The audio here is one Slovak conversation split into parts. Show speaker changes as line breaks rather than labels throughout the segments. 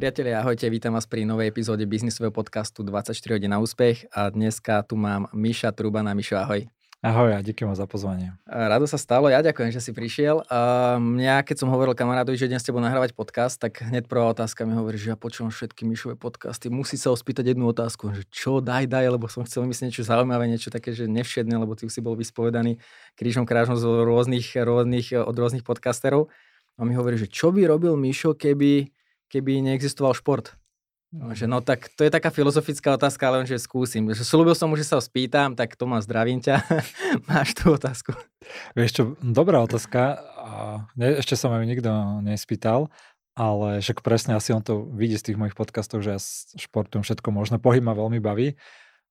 Priatelia, ahojte, vítam vás pri novej epizóde biznisového podcastu 24 hodín na úspech a dneska tu mám Miša Trubana. Mišo, ahoj.
Ahoj a díky za pozvanie.
Rado sa stalo, ja ďakujem, že si prišiel. A mňa, keď som hovoril kamarádovi, že dnes s tebou nahrávať podcast, tak hneď prvá otázka mi hovorí, že ja počúvam všetky Mišové podcasty, musí sa ospýtať jednu otázku, že čo, daj, daj, lebo som chcel myslieť niečo zaujímavé, niečo také, že nevšedné, lebo ty už si bol vyspovedaný krížom krážom z rôznych, rôznych, od rôznych podcasterov. A mi hovorí, že čo by robil Mišo, keby keby neexistoval šport? No, že no tak to je taká filozofická otázka, ale že skúsim. Že slúbil som mu, že sa ho spýtam, tak to má zdravím ťa. Máš tú otázku.
Vieš čo, dobrá otázka. Ne, ešte sa ma ju nikto nespýtal, ale však presne asi on to vidí z tých mojich podcastov, že ja športujem všetko možné. Pohyb ma veľmi baví.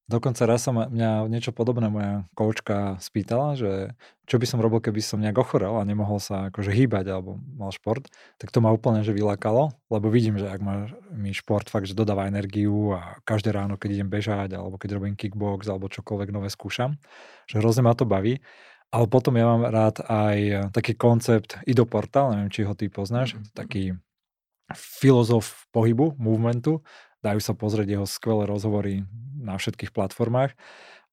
Dokonca raz sa mňa niečo podobné moja koučka spýtala, že čo by som robil, keby som nejak ochorel a nemohol sa akože hýbať alebo mal šport, tak to ma úplne že vylakalo, lebo vidím, že ak má mi šport fakt, že dodáva energiu a každé ráno, keď idem bežať alebo keď robím kickbox alebo čokoľvek nové skúšam, že hrozne ma to baví. Ale potom ja mám rád aj taký koncept Idoportal, neviem, či ho ty poznáš, mm-hmm. taký filozof pohybu, movementu, dajú sa pozrieť jeho skvelé rozhovory na všetkých platformách.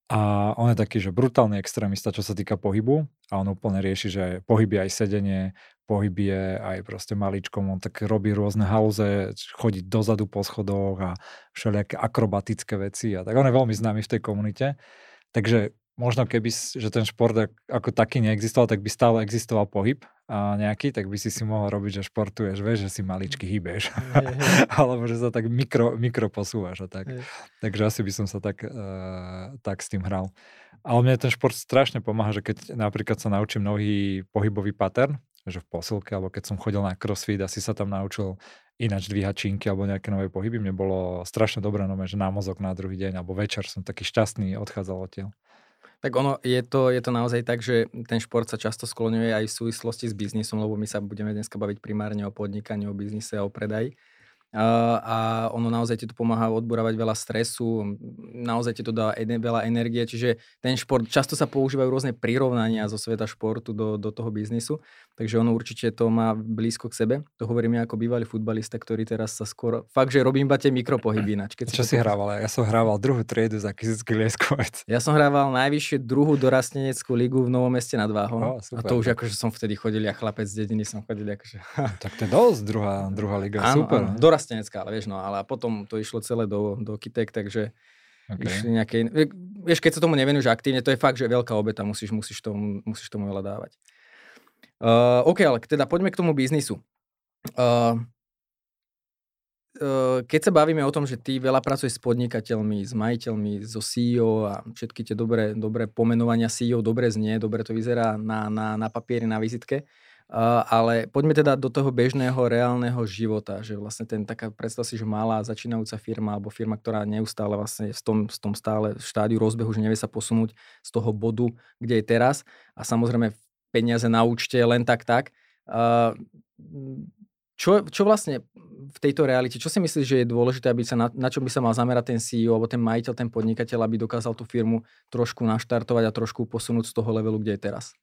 A on je taký, že brutálny extrémista, čo sa týka pohybu a on úplne rieši, že pohyb je aj sedenie, pohyb je aj proste maličkom, on tak robí rôzne hauze, chodí dozadu po schodoch a všelijaké akrobatické veci a tak on je veľmi známy v tej komunite. Takže možno keby, že ten šport ako taký neexistoval, tak by stále existoval pohyb nejaký, tak by si si mohol robiť, že športuješ, vieš, že si maličky hýbeš. Alebo že sa tak mikro, mikro posúvaš a tak. Takže asi by som sa tak, uh, tak s tým hral. Ale mne ten šport strašne pomáha, že keď napríklad sa naučím nový pohybový pattern, že v posilke, alebo keď som chodil na crossfit, asi sa tam naučil ináč dvíhať činky alebo nejaké nové pohyby. Mne bolo strašne dobré, no, že na mozog na druhý deň alebo večer som taký šťastný odchádzal odtiaľ.
Tak ono, je to, je to naozaj tak, že ten šport sa často skloňuje aj v súvislosti s biznisom, lebo my sa budeme dneska baviť primárne o podnikaní, o biznise a o predaji a ono naozaj ti to pomáha odborávať veľa stresu, naozaj ti to dá veľa energie, čiže ten šport, často sa používajú rôzne prirovnania zo sveta športu do, do toho biznisu, takže ono určite to má blízko k sebe. To hovorím ja ako bývalý futbalista, ktorý teraz sa skoro, fakt, že robím iba tie mikropohyby ináč.
Keď Čo si, si hrával? Ja som hrával druhú triedu za Kisický Lieskovec.
Ja som hrával najvyššie druhú dorasteneckú ligu v Novom meste nad Váhom. Oh, a to už akože som vtedy chodil, ja chlapec z dediny som chodil akože...
tak to je dosť druhá, druhá liga, áno, super. Áno,
dorastenecká, ale vieš, no, ale potom to išlo celé do, do Kitek, takže okay. išli nejaké, vieš, keď sa tomu nevenuješ aktívne, to je fakt, že veľká obeta, musíš, musíš, tomu, musíš tomu veľa dávať. Uh, OK, ale teda poďme k tomu biznisu. Uh, uh, keď sa bavíme o tom, že ty veľa pracuješ s podnikateľmi, s majiteľmi, so CEO a všetky tie dobré, dobré pomenovania CEO dobre znie, dobre to vyzerá na, na, na papieri, na vizitke, ale poďme teda do toho bežného, reálneho života, že vlastne ten taká, predstav si, že malá začínajúca firma alebo firma, ktorá neustále vlastne v tom, v tom stále štádiu rozbehu, že nevie sa posunúť z toho bodu, kde je teraz a samozrejme peniaze na účte len tak tak. Čo, čo vlastne v tejto realite, čo si myslíš, že je dôležité, aby sa na, na čo by sa mal zamerať ten CEO alebo ten majiteľ, ten podnikateľ, aby dokázal tú firmu trošku naštartovať a trošku posunúť z toho levelu, kde je teraz?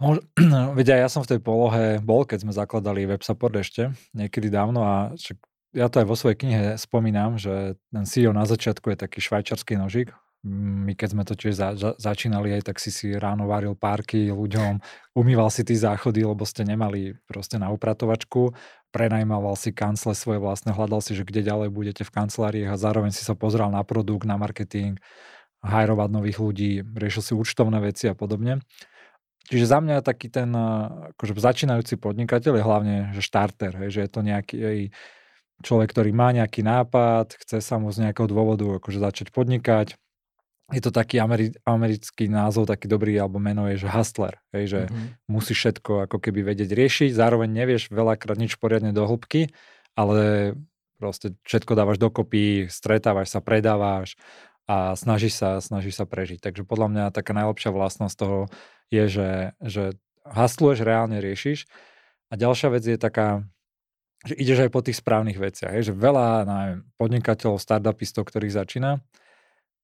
Veď aj ja som v tej polohe bol, keď sme zakladali web support ešte, niekedy dávno a však ja to aj vo svojej knihe spomínam, že ten CEO na začiatku je taký švajčarský nožík. My keď sme to tiež za, za, začínali aj, tak si si ráno varil párky ľuďom, umýval si tí záchody, lebo ste nemali proste na upratovačku, prenajmával si kancle svoje vlastné, hľadal si, že kde ďalej budete v kanceláriách a zároveň si sa pozrel na produkt, na marketing, hajrovať nových ľudí, riešil si účtovné veci a podobne. Čiže za mňa taký ten akože začínajúci podnikateľ je hlavne že štarter, hej, že je to nejaký hej, človek, ktorý má nejaký nápad, chce sa mu z nejakého dôvodu akože začať podnikať. Je to taký ameri- americký názov, taký dobrý, alebo meno je, že hustler, hej, že mm-hmm. musí všetko ako keby vedieť riešiť, zároveň nevieš veľakrát nič poriadne do hĺbky, ale proste všetko dávaš dokopy, stretávaš sa, predávaš a snažíš sa, snažíš sa prežiť. Takže podľa mňa taká najlepšia vlastnosť toho je, že, že hasluješ, reálne riešiš. A ďalšia vec je taká, že ideš aj po tých správnych veciach. Je, že veľa neviem, podnikateľov, startupistov, ktorých začína,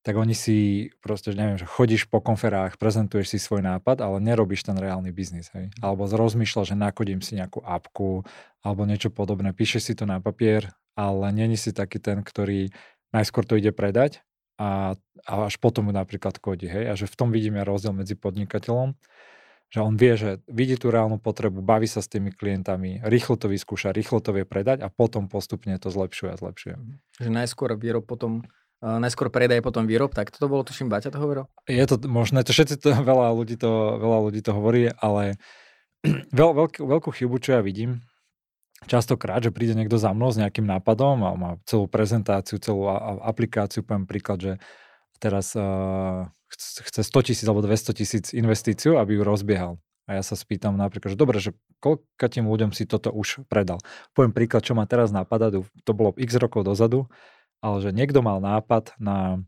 tak oni si proste, neviem, že chodíš po konferách, prezentuješ si svoj nápad, ale nerobíš ten reálny biznis, hej. Alebo rozmýšľaš, že nakodím si nejakú apku alebo niečo podobné, píšeš si to na papier, ale není si taký ten, ktorý najskôr to ide predať a, a až potom napríklad kodí, hej. A že v tom vidím ja rozdiel medzi podnikateľom, že on vie, že vidí tú reálnu potrebu, baví sa s tými klientami, rýchlo to vyskúša, rýchlo to vie predať a potom postupne to zlepšuje a zlepšuje.
Mhm. Že najskôr výrob, potom najskôr predaj, potom výrob, tak toto bolo, tuším, Baťa to hovoril?
Je to možné, to všetci to, veľa ľudí to, veľa ľudí to hovorí, ale veľ, veľkú, veľkú chybu, čo ja vidím, častokrát, že príde niekto za mnou s nejakým nápadom a má celú prezentáciu, celú aplikáciu, poviem príklad, že teraz uh, chce 100 tisíc alebo 200 tisíc investíciu, aby ju rozbiehal. A ja sa spýtam napríklad, že dobre, že tým ľuďom si toto už predal. Poviem príklad, čo ma teraz napadá, to bolo x rokov dozadu, ale že niekto mal nápad na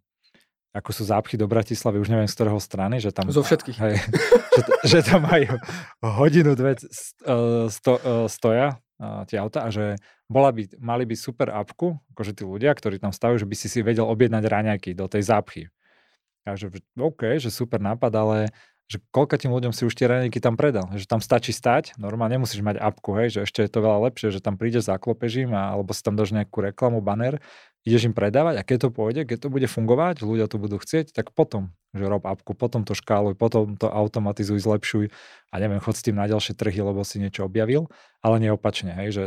ako sú zápchy do Bratislavy, už neviem z ktorého strany, že tam...
Zo všetkých.
Hej, že, že tam majú hodinu, dve sto, stoja tie auta a že bola by, mali by super apku, akože tí ľudia, ktorí tam stavujú, že by si si vedel objednať raňajky do tej zápchy. A že OK, že super nápad, ale že koľko tým ľuďom si už tie raňajky tam predal. Že tam stačí stať, normálne nemusíš mať apku, hej, že ešte je to veľa lepšie, že tam prídeš, zaklopež im, alebo si tam dáš nejakú reklamu, banner, ideš im predávať a keď to pôjde, keď to bude fungovať, ľudia to budú chcieť, tak potom, že rob apku, potom to škáluj, potom to automatizuj, zlepšuj a neviem, chod s tým na ďalšie trhy, lebo si niečo objavil, ale neopačne, hej, že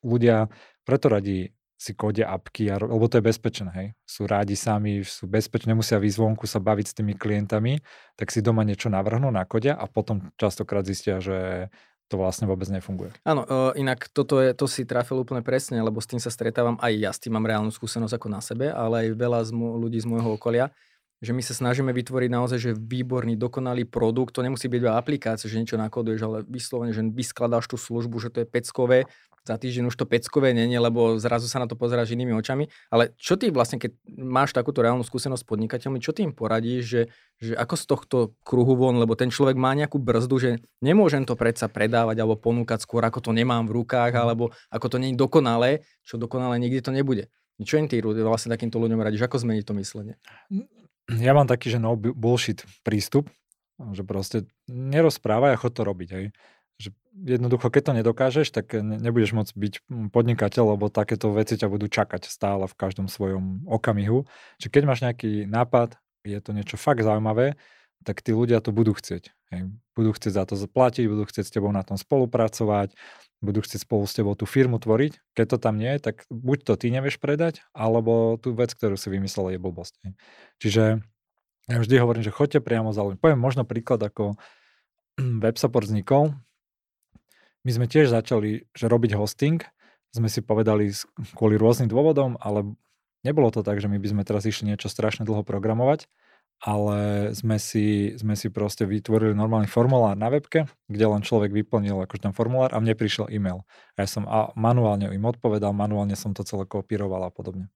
ľudia preto radi si kodia apky, lebo to je bezpečné, hej. Sú rádi sami, sú bezpečné, nemusia výsť vonku sa baviť s tými klientami, tak si doma niečo navrhnú, nakodia a potom častokrát zistia, že to vlastne vôbec nefunguje.
Áno, inak toto je, to si trafil úplne presne, lebo s tým sa stretávam aj ja, s tým mám reálnu skúsenosť ako na sebe, ale aj veľa z ľudí z môjho okolia, že my sa snažíme vytvoriť naozaj že výborný, dokonalý produkt, to nemusí byť iba aplikácia, že niečo nakoduješ, ale vyslovene, že vyskladáš tú službu, že to je peckové za týždeň už to peckové není, lebo zrazu sa na to pozeráš inými očami. Ale čo ty vlastne, keď máš takúto reálnu skúsenosť s podnikateľmi, čo ty im poradíš, že, že ako z tohto kruhu von, lebo ten človek má nejakú brzdu, že nemôžem to predsa predávať alebo ponúkať skôr, ako to nemám v rukách, mhm. alebo ako to nie je dokonalé, čo dokonalé nikdy to nebude. Čo im ty vlastne takýmto ľuďom radíš? Ako zmeniť to myslenie?
Ja mám taký, že no bullshit prístup, že proste nerozprávaj a chod to robiť. Hej že jednoducho, keď to nedokážeš, tak nebudeš môcť byť podnikateľ, lebo takéto veci ťa budú čakať stále v každom svojom okamihu. Čiže keď máš nejaký nápad, je to niečo fakt zaujímavé, tak tí ľudia to budú chcieť. Hej. Budú chcieť za to zaplatiť, budú chcieť s tebou na tom spolupracovať, budú chcieť spolu s tebou tú firmu tvoriť. Keď to tam nie je, tak buď to ty nevieš predať, alebo tú vec, ktorú si vymyslel, je blbosť. Čiže ja vždy hovorím, že choďte priamo za ľuďmi. Poviem možno príklad, ako WebSupport vznikol my sme tiež začali, že robiť hosting, sme si povedali kvôli rôznym dôvodom, ale nebolo to tak, že my by sme teraz išli niečo strašne dlho programovať, ale sme si, sme si proste vytvorili normálny formulár na webke, kde len človek vyplnil akože ten formulár a mne prišiel e-mail. A ja som a manuálne im odpovedal, manuálne som to celé kopíroval a podobne.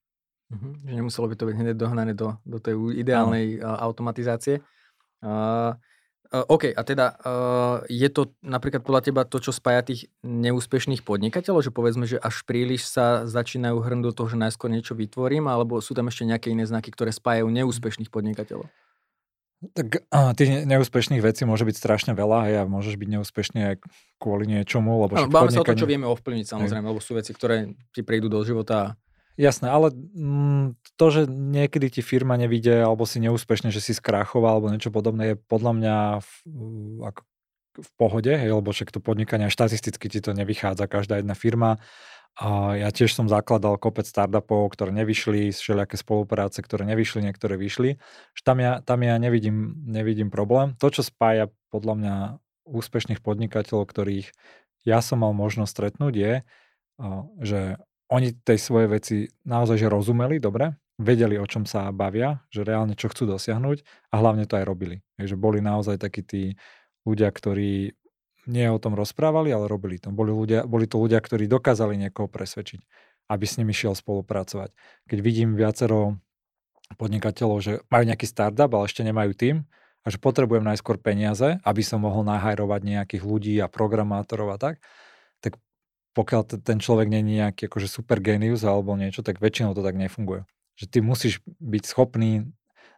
Mhm, že nemuselo by to byť hneď dohnané do, do tej ideálnej no. automatizácie. Uh, OK, a teda uh, je to napríklad podľa teba to, čo spája tých neúspešných podnikateľov, že povedzme, že až príliš sa začínajú hrnúť do toho, že najskôr niečo vytvorím, alebo sú tam ešte nejaké iné znaky, ktoré spájajú neúspešných podnikateľov?
Tak uh, tých neúspešných vecí môže byť strašne veľa a ja môžeš byť neúspešný aj kvôli niečomu. Lebo
no, bavíme podnikanie... sa o to, čo vieme ovplyvniť samozrejme, lebo sú veci, ktoré ti prídu do života
Jasné, ale mm, to, že niekedy ti firma nevidie alebo si neúspešne, že si skrachoval alebo niečo podobné, je podľa mňa v, ako v pohode, hej, lebo však to podnikanie štatisticky ti to nevychádza, každá jedna firma. A ja tiež som zakladal kopec startupov, ktoré nevyšli, všelijaké spolupráce, ktoré nevyšli, niektoré vyšli. Tam ja, tam ja nevidím, nevidím problém. To, čo spája podľa mňa úspešných podnikateľov, ktorých ja som mal možnosť stretnúť, je, že oni tej svojej veci naozaj že rozumeli, dobre, vedeli, o čom sa bavia, že reálne čo chcú dosiahnuť a hlavne to aj robili. Takže boli naozaj takí tí ľudia, ktorí nie o tom rozprávali, ale robili to. Boli, ľudia, boli to ľudia, ktorí dokázali niekoho presvedčiť, aby s nimi šiel spolupracovať. Keď vidím viacero podnikateľov, že majú nejaký startup, ale ešte nemajú tým a že potrebujem najskôr peniaze, aby som mohol nahajrovať nejakých ľudí a programátorov a tak, pokiaľ t- ten človek není nejaký akože super genius alebo niečo, tak väčšinou to tak nefunguje. Že ty musíš byť schopný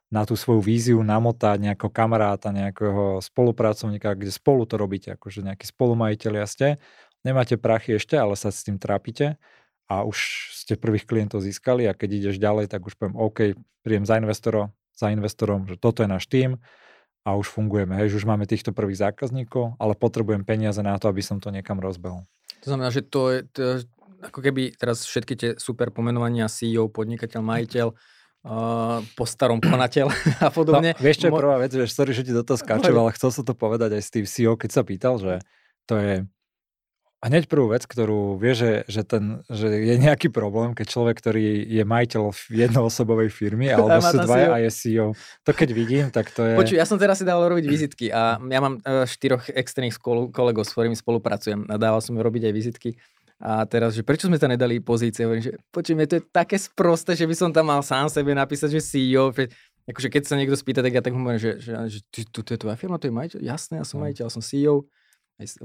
na tú svoju víziu namotať nejakého kamaráta, nejakého spolupracovníka, kde spolu to robíte, akože nejakí spolumajiteľia ste, nemáte prachy ešte, ale sa s tým trápite a už ste prvých klientov získali a keď ideš ďalej, tak už poviem OK, príjem za, investora, za investorom, že toto je náš tým a už fungujeme. Hej, už máme týchto prvých zákazníkov, ale potrebujem peniaze na to, aby som to niekam rozbehol.
To znamená, že to je, to ako keby teraz všetky tie super pomenovania CEO, podnikateľ, majiteľ, uh, po starom konateľ a podobne.
No, vieš čo je prvá vec, vieš, sorry, že ti do toho skáčem, ale chcel som to povedať aj Steve CEO, keď sa pýtal, že to je hneď prvú vec, ktorú vie, že, že, ten, že je nejaký problém, keď človek, ktorý je majiteľ jednoosobovej firmy, alebo sú dvaja a je CEO. To keď vidím, tak to je...
Počuj, ja som teraz si dal robiť vizitky a ja mám uh, štyroch externých kolegov, s ktorými spolupracujem a dával som robiť aj vizitky a teraz, že prečo sme tam nedali pozície? Hovorím, že počujeme, to je také sprosté, že by som tam mal sám sebe napísať, že CEO. Akože keď sa niekto spýta, tak ja tak hovorím, že, že, že tu, tu je tvoja firma, to je majiteľ. Jasné, ja som no. majiteľ, som CEO.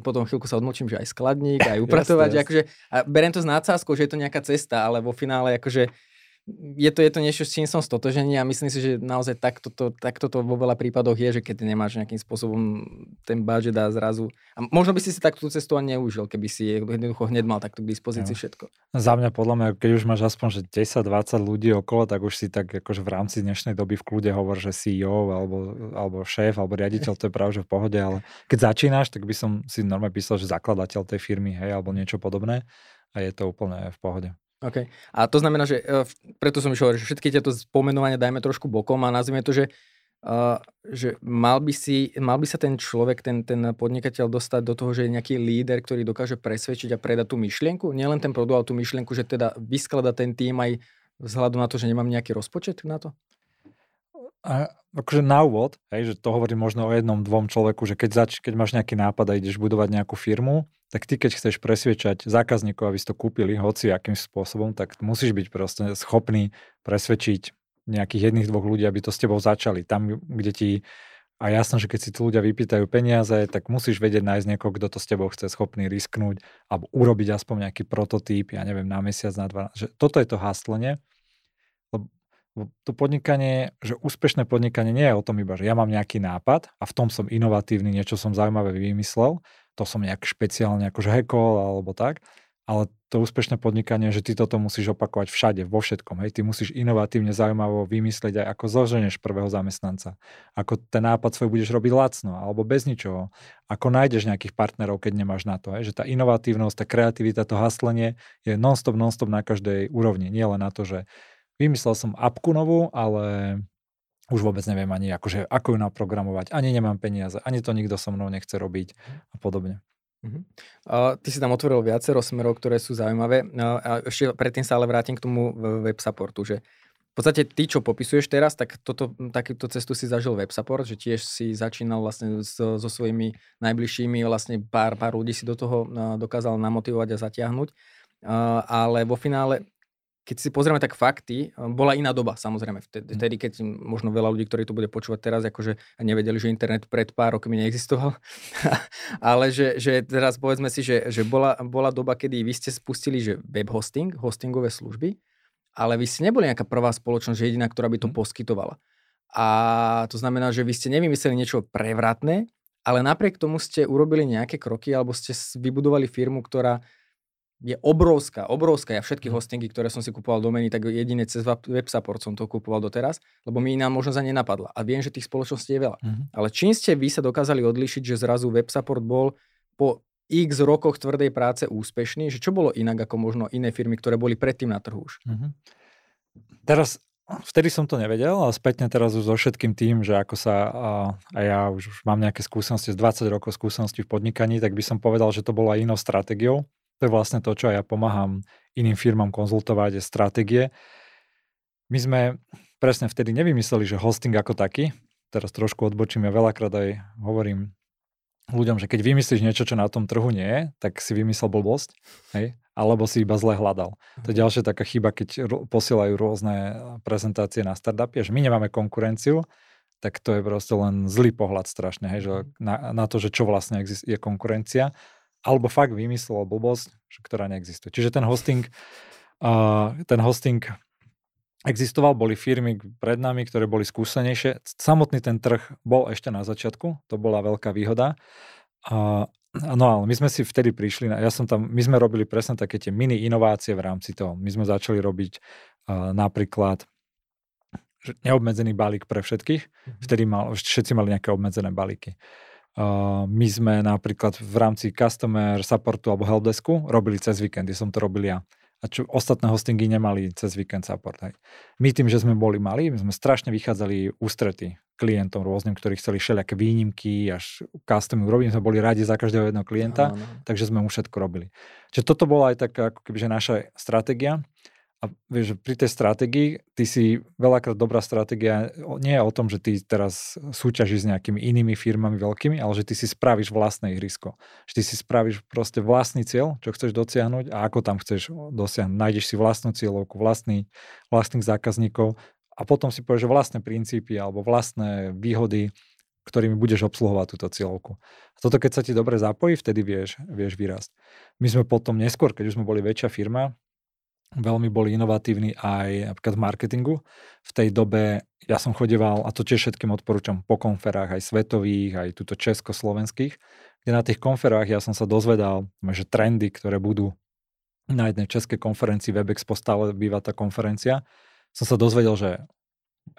Potom chvíľku sa odmočím, že aj skladník, aj upratovať. jasne. Akože, a beriem to s nácázkou, že je to nejaká cesta, ale vo finále akože je to, je to niečo, s čím som stotožený a myslím si, že naozaj takto to, takto to vo veľa prípadoch je, že keď nemáš nejakým spôsobom ten budget a zrazu... A možno by si si takto cestu ani neužil, keby si jednoducho hneď mal takto k dispozícii ja. všetko.
Za mňa podľa mňa, keď už máš aspoň že 10-20 ľudí okolo, tak už si tak akože v rámci dnešnej doby v kľude hovor, že CEO alebo, alebo šéf alebo riaditeľ, to je práve že v pohode, ale keď začínaš, tak by som si normálne písal, že zakladateľ tej firmy, hej, alebo niečo podobné a je to úplne v pohode.
OK. A to znamená, že uh, preto som išiel že všetky tieto pomenovania dajme trošku bokom a nazvime to, že, uh, že mal, by si, mal by sa ten človek, ten, ten podnikateľ dostať do toho, že je nejaký líder, ktorý dokáže presvedčiť a predať tú myšlienku. Nielen ten produkt, ale tú myšlienku, že teda vysklada ten tým aj vzhľadom na to, že nemám nejaký rozpočet na to?
A akože na úvod, hej, že to hovorím možno o jednom, dvom človeku, že keď, zač, keď máš nejaký nápad a ideš budovať nejakú firmu, tak ty keď chceš presvedčať zákazníkov, aby si to kúpili hoci akým spôsobom, tak musíš byť proste schopný presvedčiť nejakých jedných, dvoch ľudí, aby to s tebou začali. Tam, kde ti a jasno, že keď si tu ľudia vypýtajú peniaze, tak musíš vedieť nájsť niekoho, kto to s tebou chce schopný risknúť alebo urobiť aspoň nejaký prototyp, ja neviem, na mesiac, na dva. Že toto je to haslenie to podnikanie, že úspešné podnikanie nie je o tom iba, že ja mám nejaký nápad a v tom som inovatívny, niečo som zaujímavé vymyslel, to som nejak špeciálne akože hekol alebo tak, ale to úspešné podnikanie, že ty toto musíš opakovať všade, vo všetkom. Hej, ty musíš inovatívne, zaujímavo vymyslieť aj ako zoženeš prvého zamestnanca. Ako ten nápad svoj budeš robiť lacno alebo bez ničoho. Ako nájdeš nejakých partnerov, keď nemáš na to. Hej, že tá inovatívnosť, tá kreativita, to haslenie je non-stop, non-stop na každej úrovni. Nie len na to, že Vymyslel som apku novú, ale už vôbec neviem ani akože, ako ju naprogramovať, ani nemám peniaze, ani to nikto so mnou nechce robiť a podobne.
Uh-huh. Uh, ty si tam otvoril viacero smerov, ktoré sú zaujímavé. Uh, a ešte predtým sa ale vrátim k tomu web supportu, že v podstate ty, čo popisuješ teraz, tak toto, takúto cestu si zažil web support, že tiež si začínal vlastne so, so svojimi najbližšími, vlastne pár, pár ľudí si do toho uh, dokázal namotivovať a zatiahnuť. Uh, ale vo finále keď si pozrieme tak fakty, um, bola iná doba samozrejme. Vtedy, hm. vtedy keď možno veľa ľudí, ktorí to bude počúvať teraz, akože nevedeli, že internet pred pár rokmi neexistoval. Ale že, že teraz povedzme si, že, že bola, bola doba, kedy vy ste spustili že web hosting, hostingové služby, ale vy ste neboli nejaká prvá spoločnosť, že jediná, ktorá by to hm. poskytovala. A to znamená, že vy ste nevymysleli niečo prevratné, ale napriek tomu ste urobili nejaké kroky alebo ste vybudovali firmu, ktorá je obrovská, obrovská. Ja všetky mhm. hostingy, ktoré som si kupoval domeny, tak jedine cez web support som to kupoval doteraz, lebo mi iná možnosť ani nenapadla. A viem, že tých spoločností je veľa. Uh-huh. Ale čím ste vy sa dokázali odlišiť, že zrazu web support bol po x rokoch tvrdej práce úspešný, že čo bolo inak ako možno iné firmy, ktoré boli predtým na trhu už? Uh-huh.
Teraz Vtedy som to nevedel, ale spätne teraz už so všetkým tým, že ako sa, a, ja už, už mám nejaké skúsenosti z 20 rokov skúsenosti v podnikaní, tak by som povedal, že to bola inou stratégiou to je vlastne to, čo ja pomáham iným firmám konzultovať, je stratégie. My sme presne vtedy nevymysleli, že hosting ako taký, teraz trošku odbočím, ja veľakrát aj hovorím ľuďom, že keď vymyslíš niečo, čo na tom trhu nie je, tak si vymyslel blbosť, hej? alebo si iba zle hľadal. To je mhm. ďalšia taká chyba, keď posielajú rôzne prezentácie na startupy, že my nemáme konkurenciu, tak to je proste len zlý pohľad strašne, hej, že mhm. na, na to, že čo vlastne je konkurencia alebo fakt vymyslel blbosť, ktorá neexistuje. Čiže ten hosting, uh, ten hosting existoval, boli firmy pred nami, ktoré boli skúsenejšie. Samotný ten trh bol ešte na začiatku, to bola veľká výhoda. A, no ale my sme si vtedy prišli, na, ja som tam, my sme robili presne také tie mini inovácie v rámci toho. My sme začali robiť uh, napríklad neobmedzený balík pre všetkých. Mhm. Vtedy mal, všetci mali nejaké obmedzené balíky. Uh, my sme napríklad v rámci customer supportu alebo helpdesku robili cez víkendy, som to robil ja a čo ostatné hostingy nemali cez víkend support. Hej. My tým, že sme boli mali, my sme strašne vychádzali ústrety klientom rôznym, ktorí chceli všelijaké výnimky, až custom urobím, sme boli radi za každého jedného klienta, no, no. takže sme mu všetko robili. Čiže toto bola aj taká ako keby, že naša stratégia a vieš, pri tej stratégii, ty si veľakrát dobrá stratégia nie je o tom, že ty teraz súťažíš s nejakými inými firmami veľkými, ale že ty si spravíš vlastné ihrisko. Že ty si spravíš proste vlastný cieľ, čo chceš dosiahnuť a ako tam chceš dosiahnuť. Nájdeš si vlastnú cieľovku, vlastný, vlastných zákazníkov a potom si povieš, vlastné princípy alebo vlastné výhody, ktorými budeš obsluhovať túto cieľovku. A toto keď sa ti dobre zapojí, vtedy vieš, vieš vyrásť. My sme potom neskôr, keď už sme boli väčšia firma, veľmi boli inovatívni aj napríklad v marketingu. V tej dobe ja som chodeval, a to tiež všetkým odporúčam, po konferách aj svetových, aj tuto československých, kde na tých konferách ja som sa dozvedal, že trendy, ktoré budú na jednej českej konferencii, WebExpo stále býva tá konferencia, som sa dozvedel, že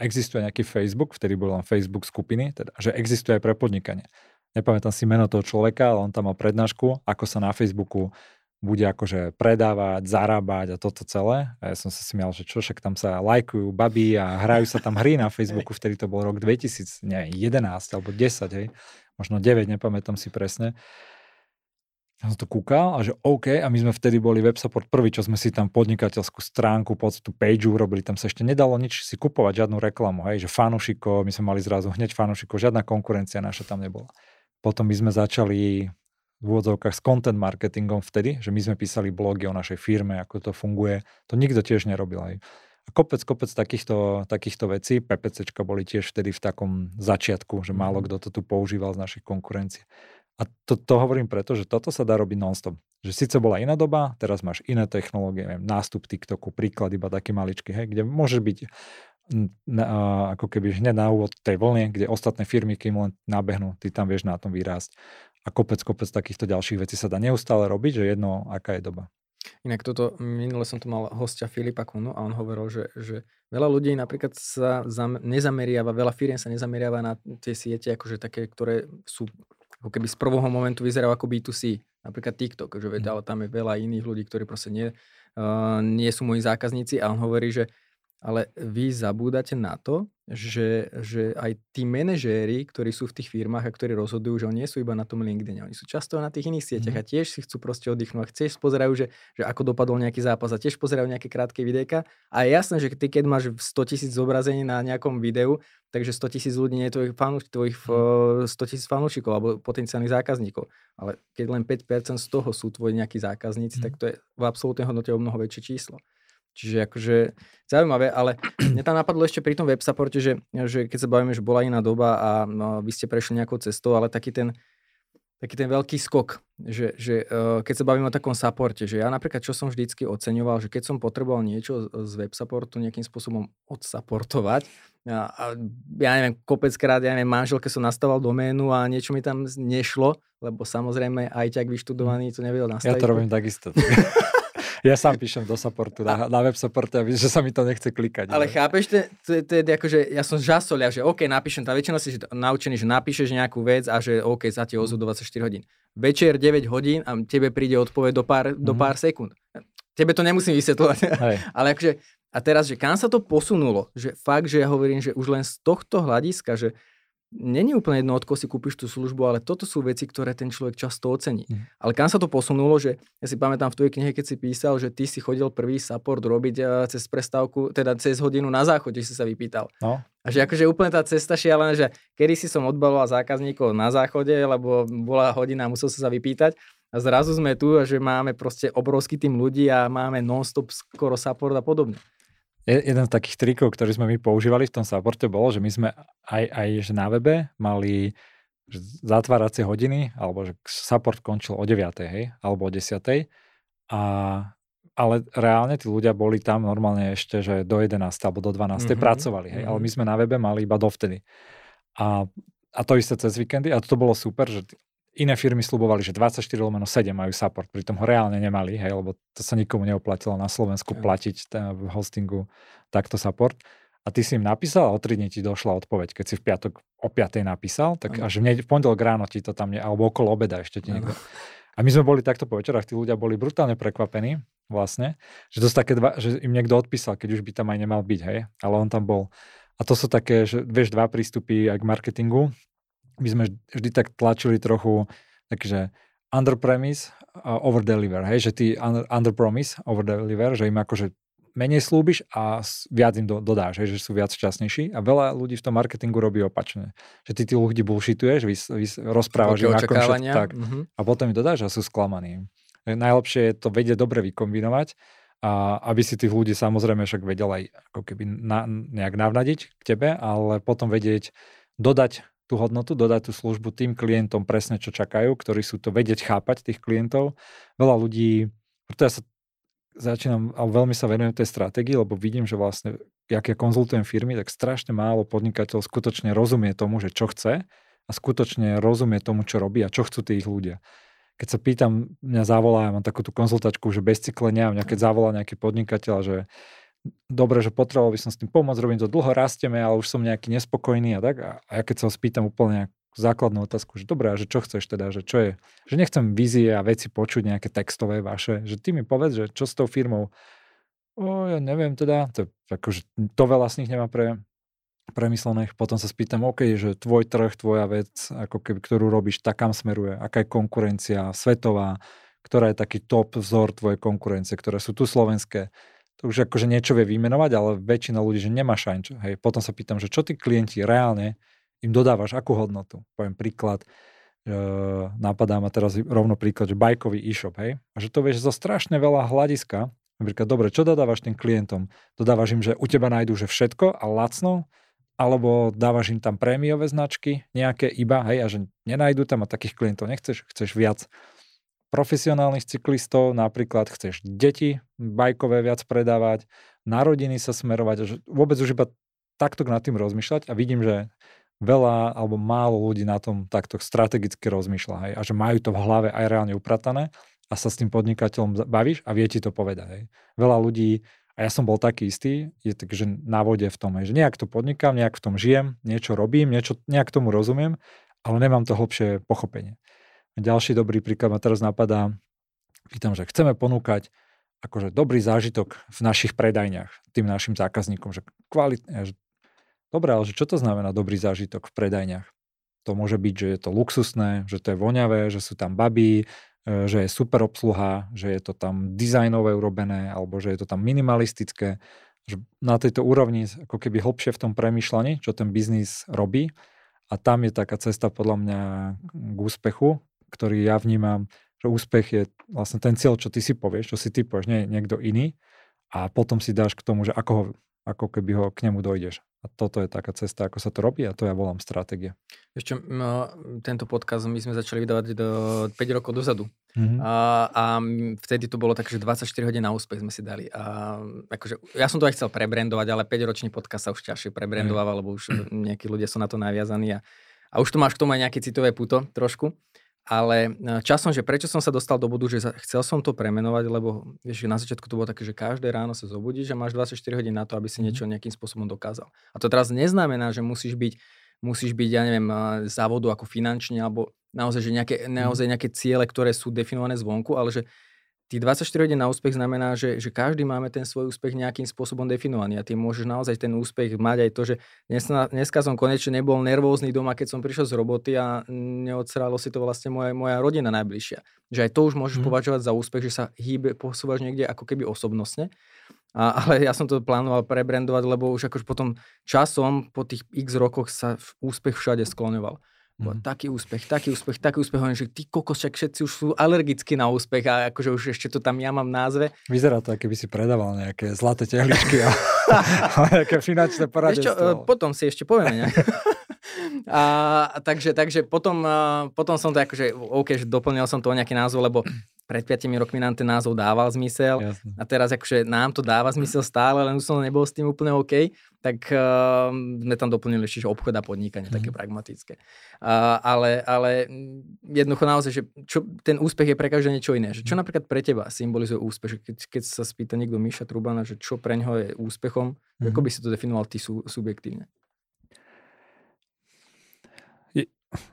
existuje nejaký Facebook, vtedy bol len Facebook skupiny, teda, že existuje aj pre podnikanie. Nepamätám si meno toho človeka, ale on tam mal prednášku, ako sa na Facebooku bude akože predávať, zarábať a toto celé. A ja som sa si mial, že čo však tam sa lajkujú baby a hrajú sa tam hry na Facebooku, vtedy to bol rok 2011 alebo 10, hej. možno 9, nepamätám si presne. Ja som to kúkal a že OK, a my sme vtedy boli web support prvý, čo sme si tam podnikateľskú stránku, pod tú page urobili, tam sa ešte nedalo nič si kupovať, žiadnu reklamu, hej, že fanušikov, my sme mali zrazu hneď fanušikov, žiadna konkurencia naša tam nebola. Potom my sme začali v úvodzovkách s content marketingom vtedy, že my sme písali blogy o našej firme, ako to funguje. To nikto tiež nerobil. Aj. A kopec, kopec takýchto, takýchto vecí. PPCčka boli tiež vtedy v takom začiatku, že málo mhm. kto to tu používal z našich konkurencie. A to, to hovorím preto, že toto sa dá robiť nonstop. Že síce bola iná doba, teraz máš iné technológie, neviem, nástup TikToku, príklad iba taký maličký, hej, kde môže byť na, ako keby hneď na úvod tej vlne, kde ostatné firmy, kým len nabehnú, ty tam vieš na tom vyrásť a kopec, kopec takýchto ďalších vecí sa dá neustále robiť, že jedno, aká je doba.
Inak toto, minule som tu mal hostia Filipa Kunu a on hovoril, že, že veľa ľudí napríklad sa zam, nezameriava, veľa firiem sa nezameriava na tie siete, akože také, ktoré sú ako keby z prvého momentu vyzerajú ako B2C, napríklad TikTok, že veď, mm. ale tam je veľa iných ľudí, ktorí proste nie, uh, nie sú moji zákazníci a on hovorí, že ale vy zabúdate na to, že, že aj tí manažéri, ktorí sú v tých firmách a ktorí rozhodujú, že oni nie sú iba na tom LinkedIn, oni sú často na tých iných sieťach mm. a tiež si chcú proste oddychnúť a tiež pozerajú, že, že ako dopadol nejaký zápas a tiež pozerajú nejaké krátke videjka. A je jasné, že ty keď máš 100 tisíc zobrazení na nejakom videu, takže 100 tisíc ľudí nie je tvojich, fanúš, tvojich mm. 100 tisíc fanúšikov alebo potenciálnych zákazníkov. Ale keď len 5% z toho sú tvoji nejakí zákazníci, mm. tak to je v absolútnej hodnote o mnoho väčšie číslo. Čiže akože zaujímavé, ale mňa tam napadlo ešte pri tom web supporte, že, že keď sa bavíme, že bola iná doba a no, vy ste prešli nejakou cestou, ale taký ten, taký ten veľký skok, že, že uh, keď sa bavíme o takom supporte, že ja napríklad, čo som vždycky oceňoval, že keď som potreboval niečo z web supportu nejakým spôsobom odsupportovať, a, a ja neviem, kopeckrát, ja neviem, manželke som nastaval doménu a niečo mi tam nešlo, lebo samozrejme aj tak vyštudovaný to nevedel nastaviť.
Ja to robím takisto. Ja sám píšem do supportu, na, na web supporte, že sa mi to nechce klikať.
Ale ne? chápeš, to je akože, ja som žasolia, že OK, napíšem, tá väčšina si naučený, že napíšeš nejakú vec a že OK, za tie ozvu 24 hodín. Večer 9 hodín a tebe príde odpoveď do pár, mm-hmm. do mhm. pár sekúnd. Tebe to nemusím vysvetľovať. Ale akože, a teraz, že kam sa to posunulo, že fakt, že ja hovorím, že už len z tohto hľadiska, že není úplne jedno, od koho si kúpiš tú službu, ale toto sú veci, ktoré ten človek často ocení. Mm. Ale kam sa to posunulo, že ja si pamätám v tvojej knihe, keď si písal, že ty si chodil prvý support robiť eh, cez prestávku, teda cez hodinu na záchode, si sa vypýtal. No. A že akože úplne tá cesta šialená, že kedy si som odbaloval zákazníkov na záchode, lebo bola hodina musel sa sa vypýtať. A zrazu sme tu, že máme proste obrovský tým ľudí a máme non-stop skoro support a podobne
jeden z takých trikov, ktorý sme my používali v tom supporte, bolo, že my sme aj, aj že na webe mali zatváracie hodiny, alebo že support končil o 9. Hej, alebo o 10. A ale reálne tí ľudia boli tam normálne ešte, že do 11. alebo do 12. Mm-hmm. pracovali, hej, mm-hmm. ale my sme na webe mali iba dovtedy. A, a to isté cez víkendy a to bolo super, že iné firmy slubovali, že 24 lomeno 7 majú support, pritom ho reálne nemali, hej, lebo to sa nikomu neoplatilo na Slovensku platiť v hostingu takto support. A ty si im napísal a o 3 dní ti došla odpoveď. Keď si v piatok o 5 napísal, tak ano. až v, v pondelok ráno ti to tam, ne, alebo okolo obeda ešte ti niekto. A my sme boli takto po večerách, tí ľudia boli brutálne prekvapení vlastne, že to také dva, že im niekto odpísal, keď už by tam aj nemal byť, hej, ale on tam bol. A to sú také, že vieš, dva prístupy aj k marketingu my sme vždy tak tlačili trochu, takže under premise uh, over deliver, hej, že ty under, under promise over deliver, že im akože menej slúbiš a viac im do, dodáš, hej, že sú viac šťastnejší a veľa ľudí v tom marketingu robí opačne. Že ty tí ľudí bullshituješ, vys, vys, rozprávaš im ako všetko, tak, mm-hmm. a potom im dodáš a sú sklamaní. Najlepšie je to vedieť dobre vykombinovať a aby si tých ľudí samozrejme však vedel aj ako keby na, nejak navnadiť k tebe, ale potom vedieť dodať tú hodnotu, dodať tú službu tým klientom presne, čo čakajú, ktorí sú to vedieť chápať, tých klientov. Veľa ľudí, preto ja sa začínam, ale veľmi sa venujem tej stratégii, lebo vidím, že vlastne, jak ja konzultujem firmy, tak strašne málo podnikateľ skutočne rozumie tomu, že čo chce a skutočne rozumie tomu, čo robí a čo chcú tí ich ľudia. Keď sa pýtam, mňa zavolá, ja mám takúto konzultačku, že bez cyklenia, mňa keď zavolá nejaký podnikateľ, že dobre, že potreboval by som s tým pomôcť, robím to dlho, rastieme, ale už som nejaký nespokojný a tak. A ja keď sa ho spýtam úplne základnú otázku, že dobré, a že čo chceš teda, že čo je, že nechcem vízie a veci počuť nejaké textové vaše, že ty mi povedz, že čo s tou firmou, o, ja neviem teda, to, akože, to veľa z nich nemá pre, premyslených, potom sa spýtam, OK, že tvoj trh, tvoja vec, ako keby, ktorú robíš, tak kam smeruje, aká je konkurencia svetová, ktorá je taký top vzor tvojej konkurencie, ktoré sú tu slovenské, to už akože niečo vie vymenovať, ale väčšina ľudí, že nemá šanč. Hej. Potom sa pýtam, že čo tí klienti reálne im dodávaš, akú hodnotu. Poviem príklad, e, napadá ma teraz rovno príklad, že bajkový e-shop, hej. A že to vieš zo strašne veľa hľadiska. Napríklad, dobre, čo dodávaš tým klientom? Dodávaš im, že u teba nájdú, že všetko a lacno, alebo dávaš im tam prémiové značky, nejaké iba, hej, a že nenájdu tam a takých klientov nechceš, chceš viac profesionálnych cyklistov, napríklad chceš deti bajkové viac predávať, na rodiny sa smerovať, vôbec už iba takto nad tým rozmýšľať a vidím, že veľa alebo málo ľudí na tom takto strategicky rozmýšľa hej, a že majú to v hlave aj reálne upratané a sa s tým podnikateľom bavíš a vie ti to povedať. Hej. Veľa ľudí, a ja som bol taký istý, je tak, že na vode v tom, hej, že nejak to podnikám, nejak v tom žijem, niečo robím, niečo, nejak tomu rozumiem, ale nemám to hlbšie pochopenie. Ďalší dobrý príklad ma teraz napadá, pýtam, že chceme ponúkať akože dobrý zážitok v našich predajniach tým našim zákazníkom, že kvalitne, že dobre, ale že čo to znamená dobrý zážitok v predajniach? To môže byť, že je to luxusné, že to je voňavé, že sú tam babí, e, že je super obsluha, že je to tam dizajnové urobené, alebo že je to tam minimalistické. Že na tejto úrovni ako keby hlbšie v tom premyšľaní, čo ten biznis robí. A tam je taká cesta podľa mňa k úspechu, ktorý ja vnímam, že úspech je vlastne ten cieľ, čo ty si povieš, čo si ty povieš, nie niekto iný a potom si dáš k tomu, že ako, ho, ako keby ho k nemu dojdeš. A toto je taká cesta, ako sa to robí a to ja volám stratégia.
Ešte no, tento podcast my sme začali vydávať do 5 rokov dozadu. Mm-hmm. A, a vtedy to bolo tak, že 24 hodín na úspech sme si dali. A akože, ja som to aj chcel prebrandovať, ale 5-ročný podcast sa už ťažšie prebrandoval, mm. lebo už nejakí ľudia sú na to naviazaní a, a už tu máš k tomu aj nejaké citové puto trošku. Ale e, časom, že prečo som sa dostal do bodu, že chcel som to premenovať, lebo vieš, že na začiatku to bolo také, že každé ráno sa zobudíš a máš 24 hodín na to, aby si mm. niečo nejakým spôsobom dokázal. A to teraz neznamená, že musíš byť, musíš byť, ja neviem, e, závodu ako finančne, alebo naozaj, že nejaké, mhm. naozaj nejaké ciele, ktoré sú definované zvonku, ale že tých 24 hodín na úspech znamená, že, že každý máme ten svoj úspech nejakým spôsobom definovaný a ty môžeš naozaj ten úspech mať aj to, že dnes, dneska som konečne nebol nervózny doma, keď som prišiel z roboty a neodsralo si to vlastne moja, moja rodina najbližšia. Že aj to už môžeš mm. považovať za úspech, že sa hýbe, posúvaš niekde ako keby osobnostne. A, ale ja som to plánoval prebrandovať, lebo už akož potom časom, po tých x rokoch sa úspech všade skloňoval. Mm. Taký úspech, taký úspech, taký úspech. Hovorím, že ty kokos, však všetci už sú alergickí na úspech a akože už ešte to tam ja mám v názve.
Vyzerá to, keby si predával nejaké zlaté tehličky a, a nejaké finančné poradenstvo.
Čo, potom si ešte povieme. a, a takže, takže potom, potom som to akože, OK, že doplnil som to o nejaký názov, lebo pred 5 rokmi nám ten názov dával zmysel
Jasne.
a teraz akože nám to dáva zmysel stále, len už som nebol s tým úplne OK, tak uh, sme tam doplnili ešte obchod a podnikanie, mm. také
Mhm.
pragmatické. Uh, ale, ale mm, jednoducho naozaj, že čo, ten úspech je pre každého niečo iné. Že čo
Mhm.
napríklad pre teba symbolizuje úspech? Keď, keď sa spýta niekto Miša Trubana, že čo pre ňoho je úspechom, mm. ako
Mhm.
by si to definoval ty sú, subjektívne?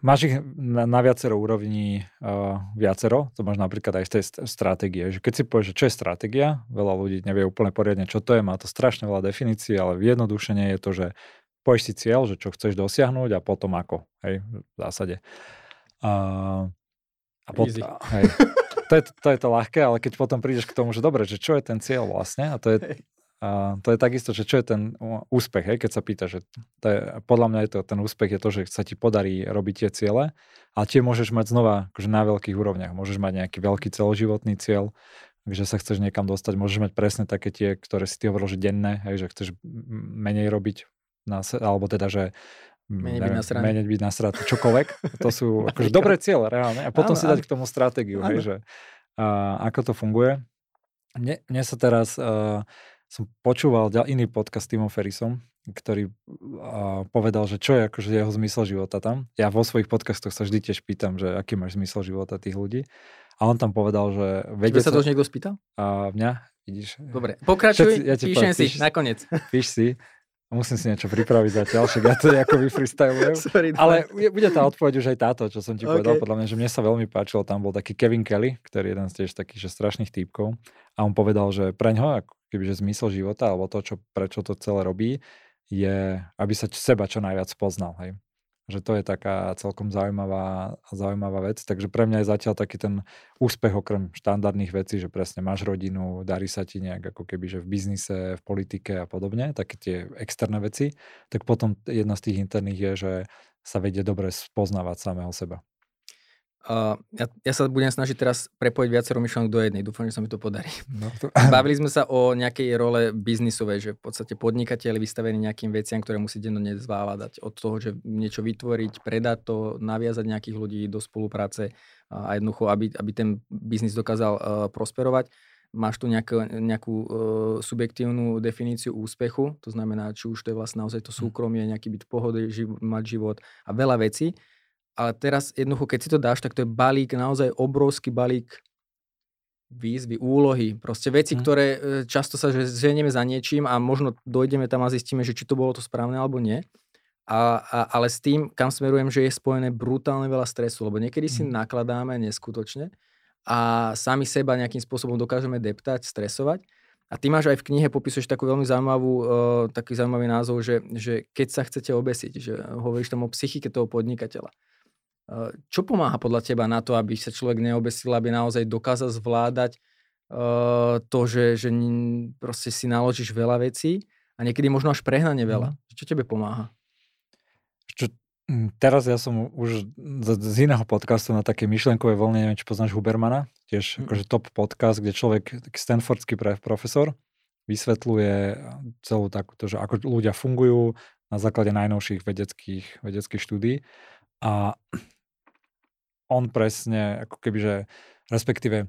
Máš ich na, na viacero úrovní uh, viacero, to máš napríklad aj z tej st- stratégie. Že keď si povieš, že čo je stratégia, veľa ľudí nevie úplne poriadne, čo to je, má to strašne veľa definícií, ale vyjednodušenie je to, že povieš si cieľ, že čo chceš dosiahnuť a potom ako, hej, v zásade. Uh, a pot-
Easy.
hej, to, je, to je to ľahké, ale keď potom prídeš k tomu, že dobre, že čo je ten cieľ vlastne, a to je. A to je takisto, že čo je ten úspech, hej, keď sa pýta, že to je, podľa mňa je to, ten úspech je to, že sa ti podarí robiť tie ciele, ale tie môžeš mať znova akože na veľkých úrovniach. Môžeš mať nejaký veľký celoživotný cieľ, že sa chceš niekam dostať, môžeš mať presne také tie, ktoré si ty hovoril, že denné, hej, že chceš menej robiť, na, alebo teda, že
Menej byť nasraný.
menej byť nasratý, čokoľvek. To sú akože dobré ciele, reálne. A potom
Áno,
si dať
áno.
k tomu stratégiu, hej,
Áno.
že a, ako to funguje. Mne, mne sa teraz, uh, som počúval iný podcast s Timom Ferrisom, ktorý povedal, že čo je akože jeho zmysel života tam. Ja vo svojich podcastoch sa vždy tiež pýtam, že aký máš zmysel života tých ľudí. A on tam povedal, že vedie
sa to už niekto spýtal?
a mňa, vidíš,
Dobre, pokračuj,
Všetci- ja
píšem
poviem,
si,
píš-
nakoniec.
píš si, musím si niečo pripraviť zatiaľ, však ja to ako vyfreestylujem.
Sorry,
Ale bude tá odpoveď už aj táto, čo som ti
OK.
povedal. Podľa mňa, že mne sa veľmi páčilo, tam bol taký Kevin Kelly, ktorý je jeden z tiež takých že strašných týpkov. A on povedal, že pre ňoho, ako kebyže zmysel života, alebo to, čo, prečo to celé robí, je, aby sa seba čo najviac poznal. Hej. Že to je taká celkom zaujímavá, zaujímavá vec. Takže pre mňa je zatiaľ taký ten úspech okrem štandardných vecí, že presne máš rodinu, darí sa ti nejak ako keby, že v biznise, v politike a podobne, také tie externé veci, tak potom jedna z tých interných je, že sa vedie dobre spoznávať samého seba.
Uh, ja, ja sa budem snažiť teraz prepojiť viacero myšlenok do jednej. Dúfam, že sa mi to podarí.
No, to...
Bavili sme sa o nejakej role biznisovej, že v podstate podnikateľ vystavený nejakým veciam, ktoré musí dennodenne zvládať. Od toho, že niečo vytvoriť, predať to, naviazať nejakých ľudí do spolupráce a jednoducho, aby, aby ten biznis dokázal uh, prosperovať. Máš tu nejakú, nejakú uh, subjektívnu definíciu úspechu, to znamená, či už to je vlastne naozaj to súkromie, nejaký byt pohody, živ, mať život a veľa vecí. Ale teraz jednoducho, keď si to dáš, tak to je balík, naozaj obrovský balík výzvy, úlohy, proste veci,
Hm.
ktoré e, často sa že ženieme za niečím a možno dojdeme tam a zistíme, že či to bolo to správne alebo nie. A, a, ale s tým, kam smerujem, že je spojené brutálne veľa stresu, lebo niekedy si
Hm.
nakladáme neskutočne a sami seba nejakým spôsobom dokážeme deptať, stresovať. A ty máš aj v knihe, popisuješ takú veľmi zaujímavú, uh, taký zaujímavý názov, že, že keď sa chcete obesiť, že hovoríš tam o psychike toho podnikateľa. Čo pomáha podľa teba na to, aby sa človek neobesil, aby naozaj dokázal zvládať uh, to, že, že proste si naložíš veľa vecí a niekedy možno až prehnane veľa. Čo tebe pomáha?
Čo, mm, teraz ja som už z, z iného podcastu na také myšlenkové vlne, neviem, či poznáš Hubermana, tiež
Mm.
akože top podcast, kde človek, taký stanfordský profesor, vysvetľuje celú takúto, že ako ľudia fungujú na základe najnovších vedeckých, vedeckých štúdí. A on presne, ako keby, že respektíve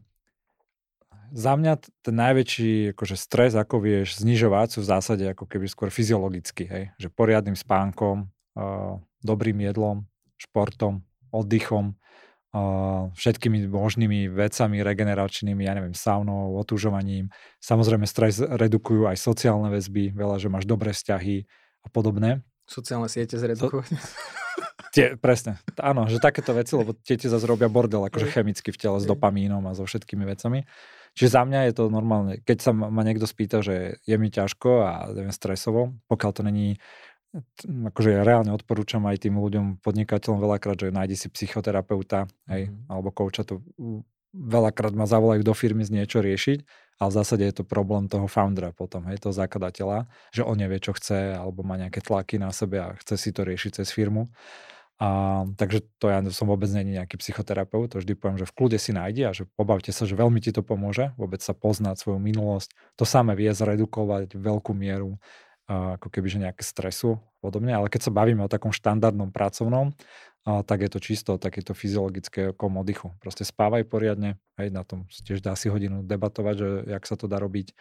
za mňa ten najväčší akože stres, ako vieš znižovať, sú v zásade ako keby skôr fyziologicky, hej? že poriadnym spánkom, uh, dobrým jedlom, športom, oddychom, uh, všetkými možnými vecami regeneračnými, ja neviem, saunou, otúžovaním. Samozrejme stres redukujú aj sociálne väzby, veľa, že máš dobré vzťahy a podobné.
Sociálne siete zredukovať?
Tie, presne, áno, že takéto veci, lebo tie ti zase robia bordel, akože
Hej.
chemicky v tele s
Hej.
dopamínom a so všetkými vecami. Čiže za mňa je to normálne. Keď sa ma niekto spýta, že je mi ťažko a neviem, stresovo, pokiaľ to není akože ja reálne odporúčam aj tým ľuďom, podnikateľom veľakrát, že nájdi si psychoterapeuta, hej,
Mhm.
alebo kouča, to mm, veľakrát ma zavolajú do firmy z niečo riešiť, ale v zásade je to problém toho foundera potom, hej, toho zakladateľa, že on nevie, čo chce, alebo má nejaké tlaky na sebe a chce si to riešiť cez firmu. A, takže to ja som vôbec není nejaký psychoterapeut, to vždy poviem, že v kľude si nájde a že pobavte sa, že veľmi ti to pomôže, vôbec sa poznať svoju minulosť. To samé vie zredukovať veľkú mieru ako keby, nejaké stresu podobne, ale keď sa bavíme o takom štandardnom pracovnom, tak je to čisto takéto fyziologické ako oddychu. Proste spávaj poriadne, aj na tom tiež dá si hodinu debatovať, že jak sa to dá robiť.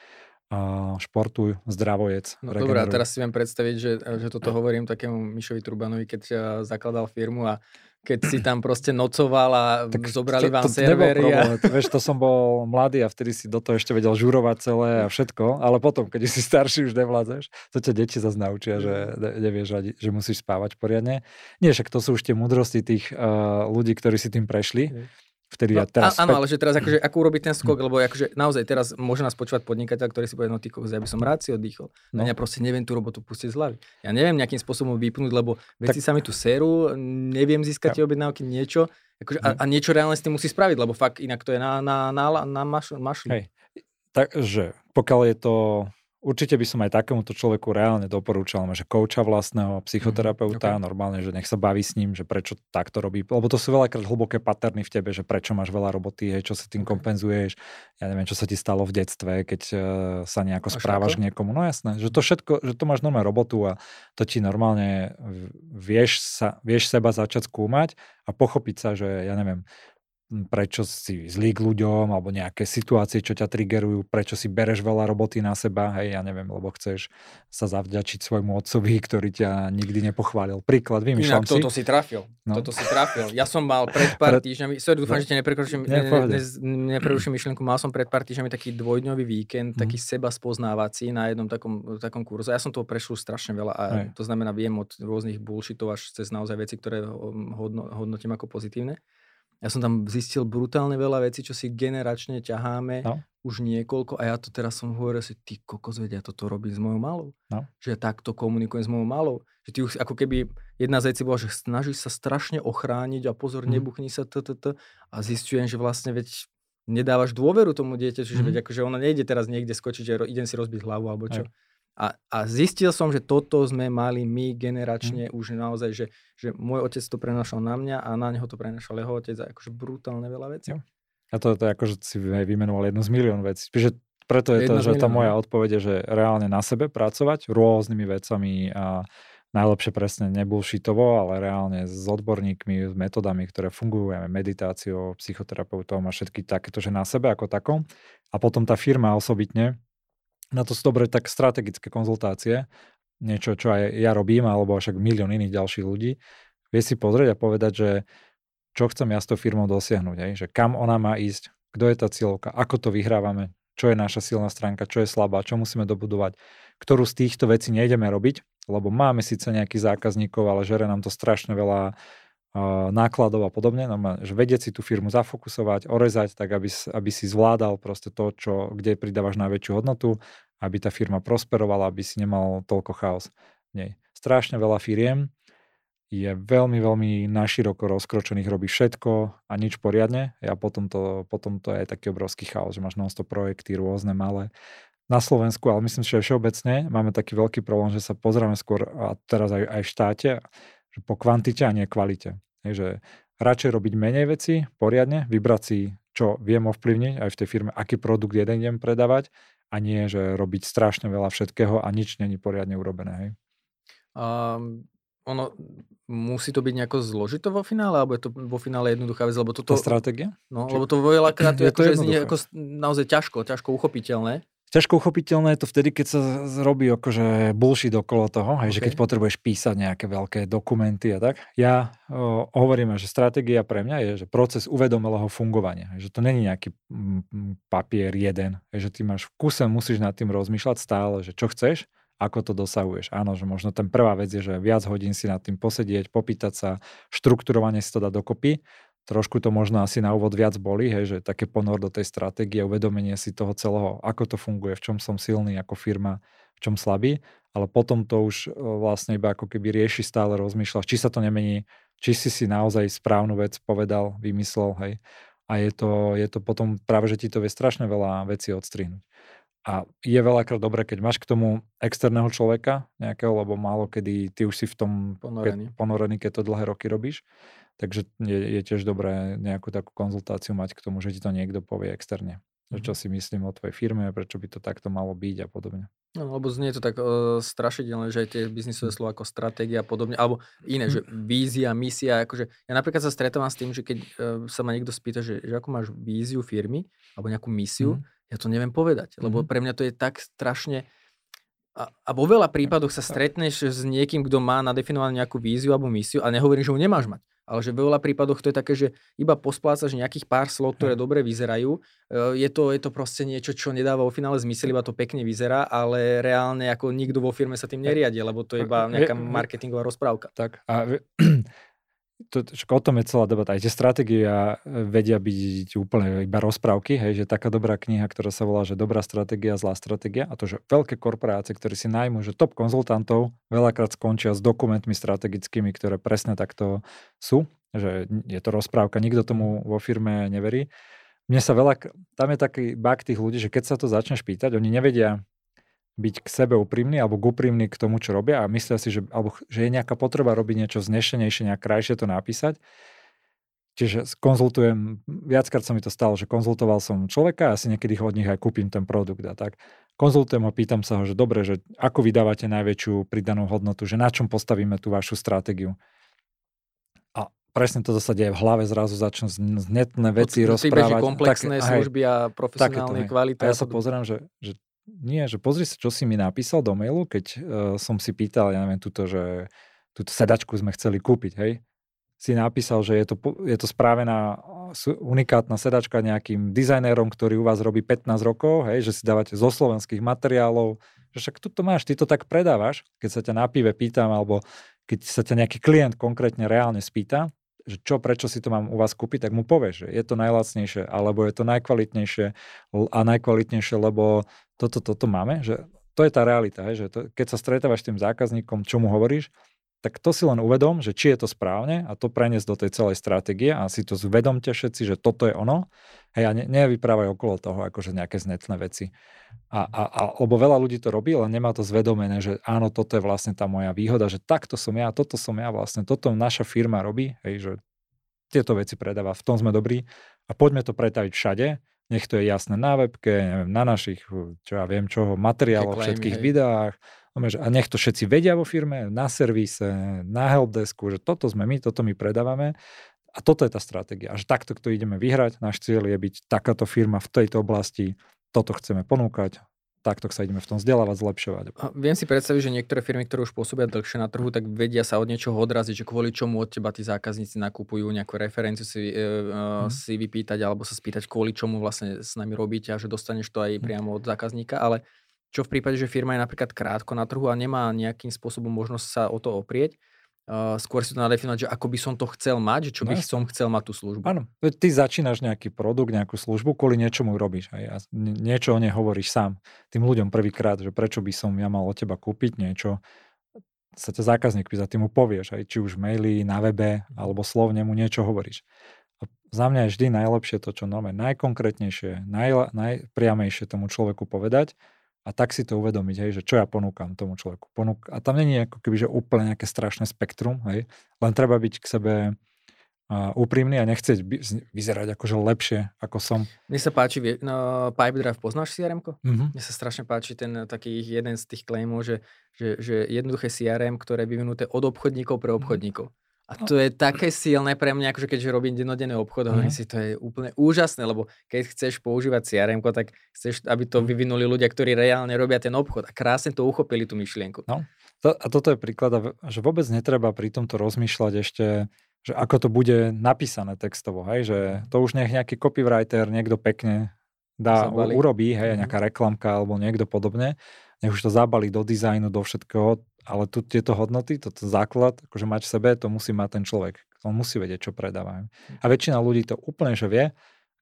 Športuj, zdravojec.
No dobré, a teraz si viem predstaviť, že, že toto hovorím takému Mišovi Turbanovi, keď zakladal firmu a keď si tam proste nocoval a tak zobrali to, vám to, servery.
A... Vieš, to som bol mladý a vtedy si do toho ešte vedel žurovať celé a všetko, ale potom, keď si starší, už nevládzaš, to ťa deti zase naučia, že nevieš, že musíš spávať poriadne. Nie, však to sú už tie múdrosti tých uh, ľudí, ktorí si tým prešli. Vtedy no, ja teraz...
Áno, ale že teraz akože, ako urobiť ten skok, lebo akože naozaj teraz môže nás počúvať podnikateľ, ktorý si povie, no ty ja by som rád si oddychol. No. ja proste neviem tú robotu pustiť z hlavy. Ja neviem nejakým spôsobom vypnúť, lebo veci tak... sa mi tu serú, neviem získať tie objednávky, niečo. Akože, a, hm. a, niečo reálne s tým musí spraviť, lebo fakt inak to je na, na, na, na maš, mašli. Hej.
Takže pokiaľ je to Určite by som aj takémuto človeku reálne doporúčal, že kouča vlastného, psychoterapeuta, mm, okay. normálne, že nech sa baví s ním, že prečo takto robí. Lebo to sú veľakrát hlboké paterny v tebe, že prečo máš veľa roboty, hej, čo sa tým kompenzuješ. Ja neviem, čo sa ti stalo v detstve, keď uh, sa nejako Až správaš k niekomu. No jasné, že to všetko, že to máš normálne robotu a to ti normálne vieš, sa, vieš seba začať skúmať a pochopiť sa, že ja neviem, prečo si zlý k ľuďom, alebo nejaké situácie, čo ťa triggerujú, prečo si bereš veľa roboty na seba, hej, ja neviem, lebo chceš sa zavďačiť svojmu otcovi, ktorý ťa nikdy nepochválil. Príklad, vymýšľam
Inak, si. toto si trafil. No. Toto si trafil. Ja som mal pred pár týždňami, sorry, dúfam, že ti neprekročím, ne, ne, ne, nepreruším myšlienku, mal som pred pár týždňami taký dvojdňový víkend, mm. taký seba spoznávací na jednom takom, takom kurze. Ja som toho prešiel strašne veľa a hej. to znamená, viem od rôznych bullshitov až cez naozaj veci, ktoré hodno, hodnotím ako pozitívne. Ja som tam zistil brutálne veľa vecí, čo si generačne ťaháme no. už niekoľko a ja to teraz som hovoril si, ty kokos, vedia, ja toto robím s mojou malou. No. Že ja takto komunikujem s mojou malou. Že ty už, ako keby jedna z vecí bola, že snažíš sa strašne ochrániť a pozor, mm. nebuchni sa t, t, t, a zistujem, že vlastne veď nedávaš dôveru tomu dieťaťu, že mm. veď akože ona nejde teraz niekde skočiť, že idem si rozbiť hlavu alebo čo. Aj. A, a zistil som, že toto sme mali my generačne mm. už naozaj, že, že môj otec to prenašal na mňa a na neho to prenašal jeho otec a akože brutálne veľa vecí.
A to, to je ako, že si vymenoval jednu z milión vecí. Čiže preto je to, že tá moja no. odpoveď je, že reálne na sebe pracovať rôznymi vecami a najlepšie presne nebulšitovo, ale reálne s odborníkmi, s metodami, ktoré fungujú, aj meditáciou, psychoterapeutom a všetky takéto, že na sebe ako takom. A potom tá firma osobitne, na to sú dobré tak strategické konzultácie, niečo, čo aj ja robím, alebo však milión iných ďalších ľudí, vie si pozrieť a povedať, že čo chcem ja s tou firmou dosiahnuť, aj, že kam ona má ísť, kto je tá cieľovka, ako to vyhrávame, čo je naša silná stránka, čo je slabá, čo musíme dobudovať, ktorú z týchto vecí nejdeme robiť, lebo máme síce nejakých zákazníkov, ale žere nám to strašne veľa nákladov a podobne, no, že vedieť si tú firmu zafokusovať, orezať, tak aby, aby si zvládal proste to, čo, kde pridávaš najväčšiu hodnotu, aby tá firma prosperovala, aby si nemal toľko chaos. Nej. Strašne veľa firiem je veľmi, veľmi naširoko rozkročených, robí všetko a nič poriadne. Ja potom to, potom to je taký obrovský chaos, že máš non projekty rôzne, malé. Na Slovensku, ale myslím, že všeobecne máme taký veľký problém, že sa pozrieme skôr, a teraz aj, aj v štáte, že po kvantite a nie kvalite. Je, že radšej robiť menej veci poriadne, vybrať si, čo viem ovplyvniť aj v tej firme, aký produkt jeden idem predávať a nie, že robiť strašne veľa všetkého a nič není poriadne urobené. Hej.
Um, ono musí to byť nejako zložito vo finále, alebo je to vo finále jednoduchá vec, lebo toto...
Tá stratégia?
No, Či... lebo to veľakrát je, je to, že ako naozaj ťažko, ťažko uchopiteľné.
Ťažko uchopiteľné je to vtedy, keď sa robí akože bullshit okolo toho, hej, okay. že keď potrebuješ písať nejaké veľké dokumenty a tak. Ja o, hovorím, že stratégia pre mňa je, že proces uvedomelého fungovania. Že to není nejaký papier jeden. Hej, že ty máš v kuse, musíš nad tým rozmýšľať stále, že čo chceš, ako to dosahuješ. Áno, že možno ten prvá vec je, že viac hodín si nad tým posedieť, popýtať sa, štrukturovanie si to dá dokopy trošku to možno asi na úvod viac boli, hej, že také ponor do tej stratégie, uvedomenie si toho celého, ako to funguje, v čom som silný ako firma, v čom slabý, ale potom to už e, vlastne iba ako keby rieši stále, rozmýšľa, či sa to nemení, či si si naozaj správnu vec povedal, vymyslel, hej. A je to, je to potom práve, že ti to vie strašne veľa vecí odstrihnúť. A je veľakrát dobré, keď máš k tomu externého človeka nejakého, lebo málo kedy ty už si v tom ponorený, keď, ponorený, keď to dlhé roky robíš. Takže je, je tiež dobré nejakú takú konzultáciu mať k tomu, že ti to niekto povie externe. Že čo si myslím o tvojej firme, prečo by to takto malo byť a podobne.
No, lebo znie to tak uh, strašidelné, že aj tie biznisové slova ako stratégia a podobne, alebo iné, že vízia, misia, akože ja napríklad sa stretávam s tým, že keď uh, sa ma niekto spýta, že, že ako máš víziu firmy, alebo nejakú misiu, mm. ja to neviem povedať, lebo mm. pre mňa to je tak strašne a, a vo veľa prípadoch sa stretneš s niekým, kto má nadefinovanú nejakú víziu alebo misiu a nehovorím, že ju nemáš mať. Ale že vo veľa prípadoch to je také, že iba posplácaš nejakých pár slov, ktoré dobre vyzerajú. E, je to, je to proste niečo, čo nedáva vo finále zmysel, iba to pekne vyzerá, ale reálne ako nikto vo firme sa tým neriadi, lebo to je iba nejaká marketingová rozprávka.
Tak a to, o tom je celá debata. Aj tie stratégie vedia byť úplne iba rozprávky, hej, že taká dobrá kniha, ktorá sa volá, že dobrá stratégia, zlá stratégia, a to, že veľké korporácie, ktorí si najmú, že top konzultantov veľakrát skončia s dokumentmi strategickými, ktoré presne takto sú, že je to rozprávka, nikto tomu vo firme neverí. Mne sa veľa, tam je taký bak tých ľudí, že keď sa to začneš pýtať, oni nevedia, byť k sebe úprimný alebo úprimný k tomu, čo robia a myslia si, že, alebo, že je nejaká potreba robiť niečo znešenejšie, nejak krajšie to napísať. Čiže konzultujem, viackrát sa mi to stalo, že konzultoval som človeka a si niekedy od nich aj kúpim ten produkt a tak. Konzultujem ho, pýtam sa ho, že dobre, že ako vydávate najväčšiu pridanú hodnotu, že na čom postavíme tú vašu stratégiu. A presne toto sa deje v hlave, zrazu začnú znetné veci no, rozprávať.
komplexné tak, služby a profesionálne kvality.
A ja sa pozerám, že, že nie, že pozri sa, čo si mi napísal do mailu, keď uh, som si pýtal, ja neviem, túto, že túto sedačku sme chceli kúpiť, hej. Si napísal, že je to, je to správená unikátna sedačka nejakým dizajnérom, ktorý u vás robí 15 rokov, hej, že si dávate zo slovenských materiálov, že však tu to máš, ty to tak predávaš, keď sa ťa na pive pýtam, alebo keď sa ťa nejaký klient konkrétne reálne spýta, že čo, prečo si to mám u vás kúpiť, tak mu povieš, že je to najlacnejšie, alebo je to najkvalitnejšie a najkvalitnejšie, lebo toto, toto máme, že to je tá realita, že to, keď sa stretávaš s tým zákazníkom, čo mu hovoríš, tak to si len uvedom, že či je to správne a to preniesť do tej celej stratégie a si to zvedomte všetci, že toto je ono. Hej, a ne, nevyprávaj okolo toho akože nejaké znetné veci. A, a, a, lebo veľa ľudí to robí, ale nemá to zvedomené, že áno, toto je vlastne tá moja výhoda, že takto som ja, toto som ja vlastne, toto naša firma robí, hej, že tieto veci predáva, v tom sme dobrí a poďme to pretaviť všade, nech to je jasné na webke, neviem, na našich, čo ja viem čoho, materiáloch, všetkých hej. videách, a nech to všetci vedia vo firme, na servise, na helpdesku, že toto sme my, toto my predávame a toto je tá stratégia. A že takto to ideme vyhrať, náš cieľ je byť takáto firma v tejto oblasti, toto chceme ponúkať, takto sa ideme v tom vzdelávať, zlepšovať.
A viem si predstaviť, že niektoré firmy, ktoré už pôsobia dlhšie na trhu, tak vedia sa od niečoho odraziť, že kvôli čomu od teba tí zákazníci nakupujú nejakú referenciu si, e, mm. si vypýtať alebo sa spýtať, kvôli čomu vlastne s nami robíte a že dostaneš to aj mhm. priamo od zákazníka, ale čo v prípade, že firma je napríklad krátko na trhu a nemá nejakým spôsobom možnosť sa o to oprieť, Uh, skôr si to nadefinovať, že ako by som to chcel mať, že čo by no, som chcel mať tú službu.
Áno, ty začínaš nejaký produkt, nejakú službu, kvôli niečomu robíš. Aj, a niečo o nej hovoríš sám tým ľuďom prvýkrát, že prečo by som ja mal od teba kúpiť niečo, sa ťa zákazník pýta, ty mu povieš, aj či už maily, na webe, alebo slovne mu niečo hovoríš. A za mňa je vždy najlepšie to, čo normálne najkonkrétnejšie, naj, najpriamejšie tomu človeku povedať, a tak si to uvedomiť, hej, že čo ja ponúkam tomu človeku. Ponúk- a tam není ako keby, že úplne nejaké strašné spektrum, hej, len treba byť k sebe uh, úprimný a nechceť by, vyzerať akože lepšie, ako som.
Mne sa páči, no, Pipedrive, poznáš crm mm-hmm. Mne sa strašne páči ten taký jeden z tých claimov, že, že, že jednoduché CRM, ktoré je vyvinuté od obchodníkov pre mhm. obchodníkov. A to je také silné pre mňa, akože keďže robím dennodenný obchod, mm. si to je úplne úžasné, lebo keď chceš používať crm tak chceš, aby to mhm. vyvinuli ľudia, ktorí reálne robia ten obchod a krásne to uchopili tú myšlienku.
No, to, a toto je príklad, že vôbec netreba pri tomto rozmýšľať ešte, že ako to bude napísané textovo, hej, že to už nech nejaký copywriter niekto pekne dá, Zabali. urobí, hej, mhm. nejaká reklamka alebo niekto podobne, nech už to zabalí do dizajnu, do všetkého, ale tu tieto hodnoty, toto základ, akože mať v sebe, to musí mať ten človek. On musí vedieť, čo predáva. A väčšina ľudí to úplne, že vie,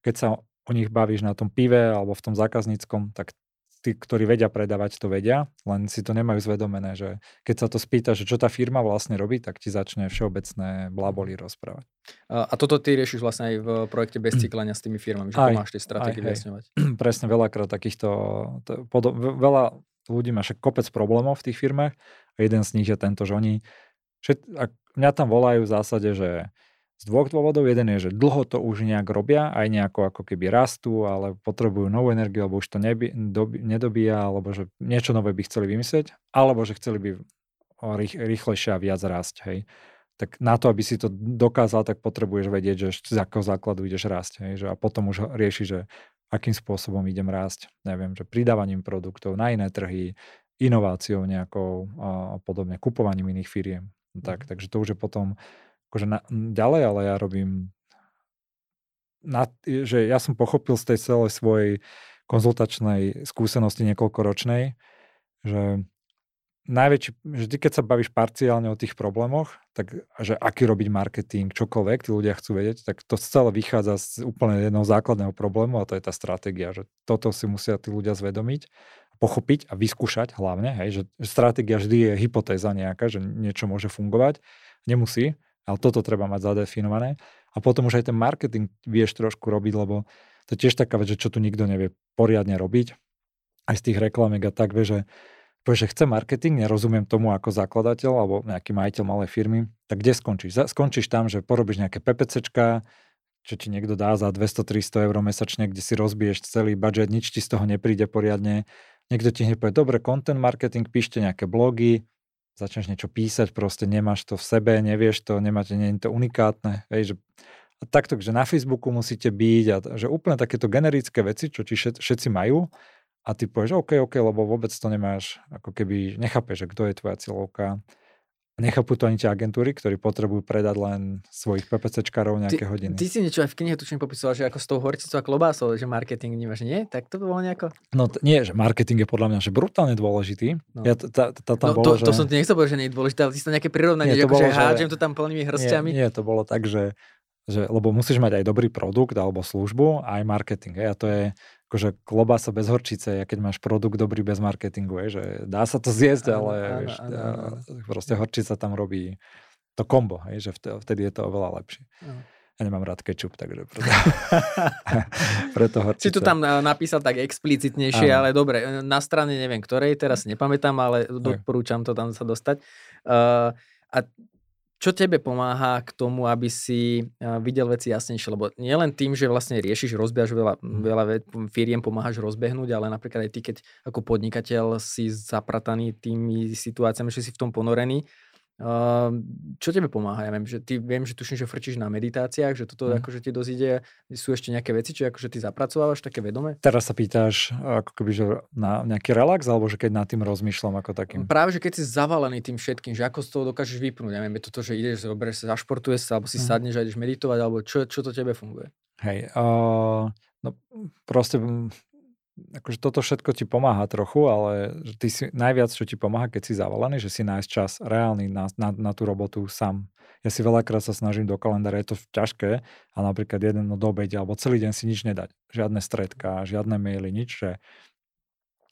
keď sa o nich bavíš na tom pive alebo v tom zákazníckom, tak tí, ktorí vedia predávať, to vedia, len si to nemajú zvedomené, že keď sa to spýta, že čo tá firma vlastne robí, tak ti začne všeobecné blaboli rozprávať.
A, toto ty riešiš vlastne aj v projekte bez cyklania s tými firmami, že aj, pomáš tie stratégie vyjasňovať.
Presne, veľakrát takýchto, to, podo, veľa ľudí má však kopec problémov v tých firmách a jeden z nich je tento, že oni, všet, ak mňa tam volajú v zásade, že z dvoch dôvodov. Jeden je, že dlho to už nejak robia, aj nejako ako keby rastú, ale potrebujú novú energiu, alebo už to neby, doby, nedobíja, alebo že niečo nové by chceli vymyslieť, alebo že chceli by rých, rýchlejšie a viac rásť. Hej. Tak na to, aby si to dokázal, tak potrebuješ vedieť, že z akého základu ideš rásť. Hej. Že a potom už rieši, že akým spôsobom idem rásť. Neviem, že pridávaním produktov na iné trhy, inováciou nejakou a podobne, kupovaním iných firiem. Tak, mhm. takže to už je potom akože na, ďalej, ale ja robím na, že ja som pochopil z tej celej svojej konzultačnej skúsenosti niekoľkoročnej, že najväčší, vždy keď sa bavíš parciálne o tých problémoch, tak že aký robiť marketing, čokoľvek tí ľudia chcú vedieť, tak to celé vychádza z úplne jedného základného problému a to je tá stratégia, že toto si musia tí ľudia zvedomiť, pochopiť a vyskúšať hlavne, hej, že stratégia vždy je hypotéza nejaká, že niečo môže fungovať, nemusí, ale toto treba mať zadefinované. A potom už aj ten marketing vieš trošku robiť, lebo to je tiež taká vec, že čo tu nikto nevie poriadne robiť. Aj z tých reklamek a tak vie, že že chce marketing, nerozumiem tomu ako zakladateľ alebo nejaký majiteľ malej firmy, tak kde skončíš? Skončíš tam, že porobíš nejaké PPCčka, čo ti niekto dá za 200-300 eur mesačne, kde si rozbiješ celý budget, nič ti z toho nepríde poriadne. Niekto ti hneď povie, dobre, content marketing, píšte nejaké blogy, začneš niečo písať, proste nemáš to v sebe, nevieš to, nemáte, nie je to unikátne. Hej, že, a takto, že na Facebooku musíte byť a že úplne takéto generické veci, čo ti všet, všetci majú a ty povieš, OK, OK, lebo vôbec to nemáš, ako keby nechápeš, že kto je tvoja cieľovka, Nechápu to ani tie agentúry, ktorí potrebujú predať len svojich PPCčkarov nejaké
ty,
hodiny.
Ty si niečo aj v knihe tučne popísal, že ako s tou horčicou a klobásou, že marketing vnímaš, nie? Tak to bolo nejako?
No t- nie, že marketing je podľa mňa že brutálne dôležitý.
No.
Ja t- t- t- tam
no,
bolo,
to, že... to som ti nechcel povedať, že nie je dôležité, ale ty si to nejaké prirovnanie, že akože hádžem to tam plnými hrstiami.
Nie, nie, to bolo tak, že, že lebo musíš mať aj dobrý produkt alebo službu, aj marketing. Hej, a to je, akože klobása bez horčice, a keď máš produkt dobrý bez marketingu, je, že dá sa to zjesť, ale áno, vieš, áno, áno. proste horčica tam robí to kombo, hej, že vtedy je to oveľa lepšie. Áno. Ja nemám rád kečup, takže preto, preto horčica.
Si to tam napísal tak explicitnejšie, áno. ale dobre, na strane neviem ktorej, teraz nepamätám, ale odporúčam to tam sa dostať. Uh, a čo tebe pomáha k tomu, aby si videl veci jasnejšie? Lebo nielen tým, že vlastne riešiš, rozbiaš veľa, mhm. veľa firiem, pomáhaš rozbehnúť, ale napríklad aj ty, keď ako podnikateľ si zaprataný tými situáciami, že si v tom ponorený, čo tebe pomáha? Ja viem, že ty viem, že tuším, že frčíš na meditáciách, že toto mm. akože ti dozíde, sú ešte nejaké veci, čo akože ty zapracovávaš také vedome?
Teraz sa pýtaš ako keby, že na nejaký relax, alebo že keď nad tým rozmýšľam ako takým?
Práve, že keď si zavalený tým všetkým, že ako z toho dokážeš vypnúť. Ja viem, je toto, že ideš, zoberieš sa, zašportuješ sa, alebo si mm. sadneš a ideš meditovať, alebo čo, čo to tebe funguje?
Hej, uh, no proste akože toto všetko ti pomáha trochu, ale ty si najviac, čo ti pomáha, keď si zavolaný, že si nájsť čas reálny na, na, na tú robotu sám. Ja si veľakrát sa snažím do kalendára, je to ťažké, a napríklad jeden do obede, alebo celý deň si nič nedať. Žiadne stredka, žiadne maily, nič, že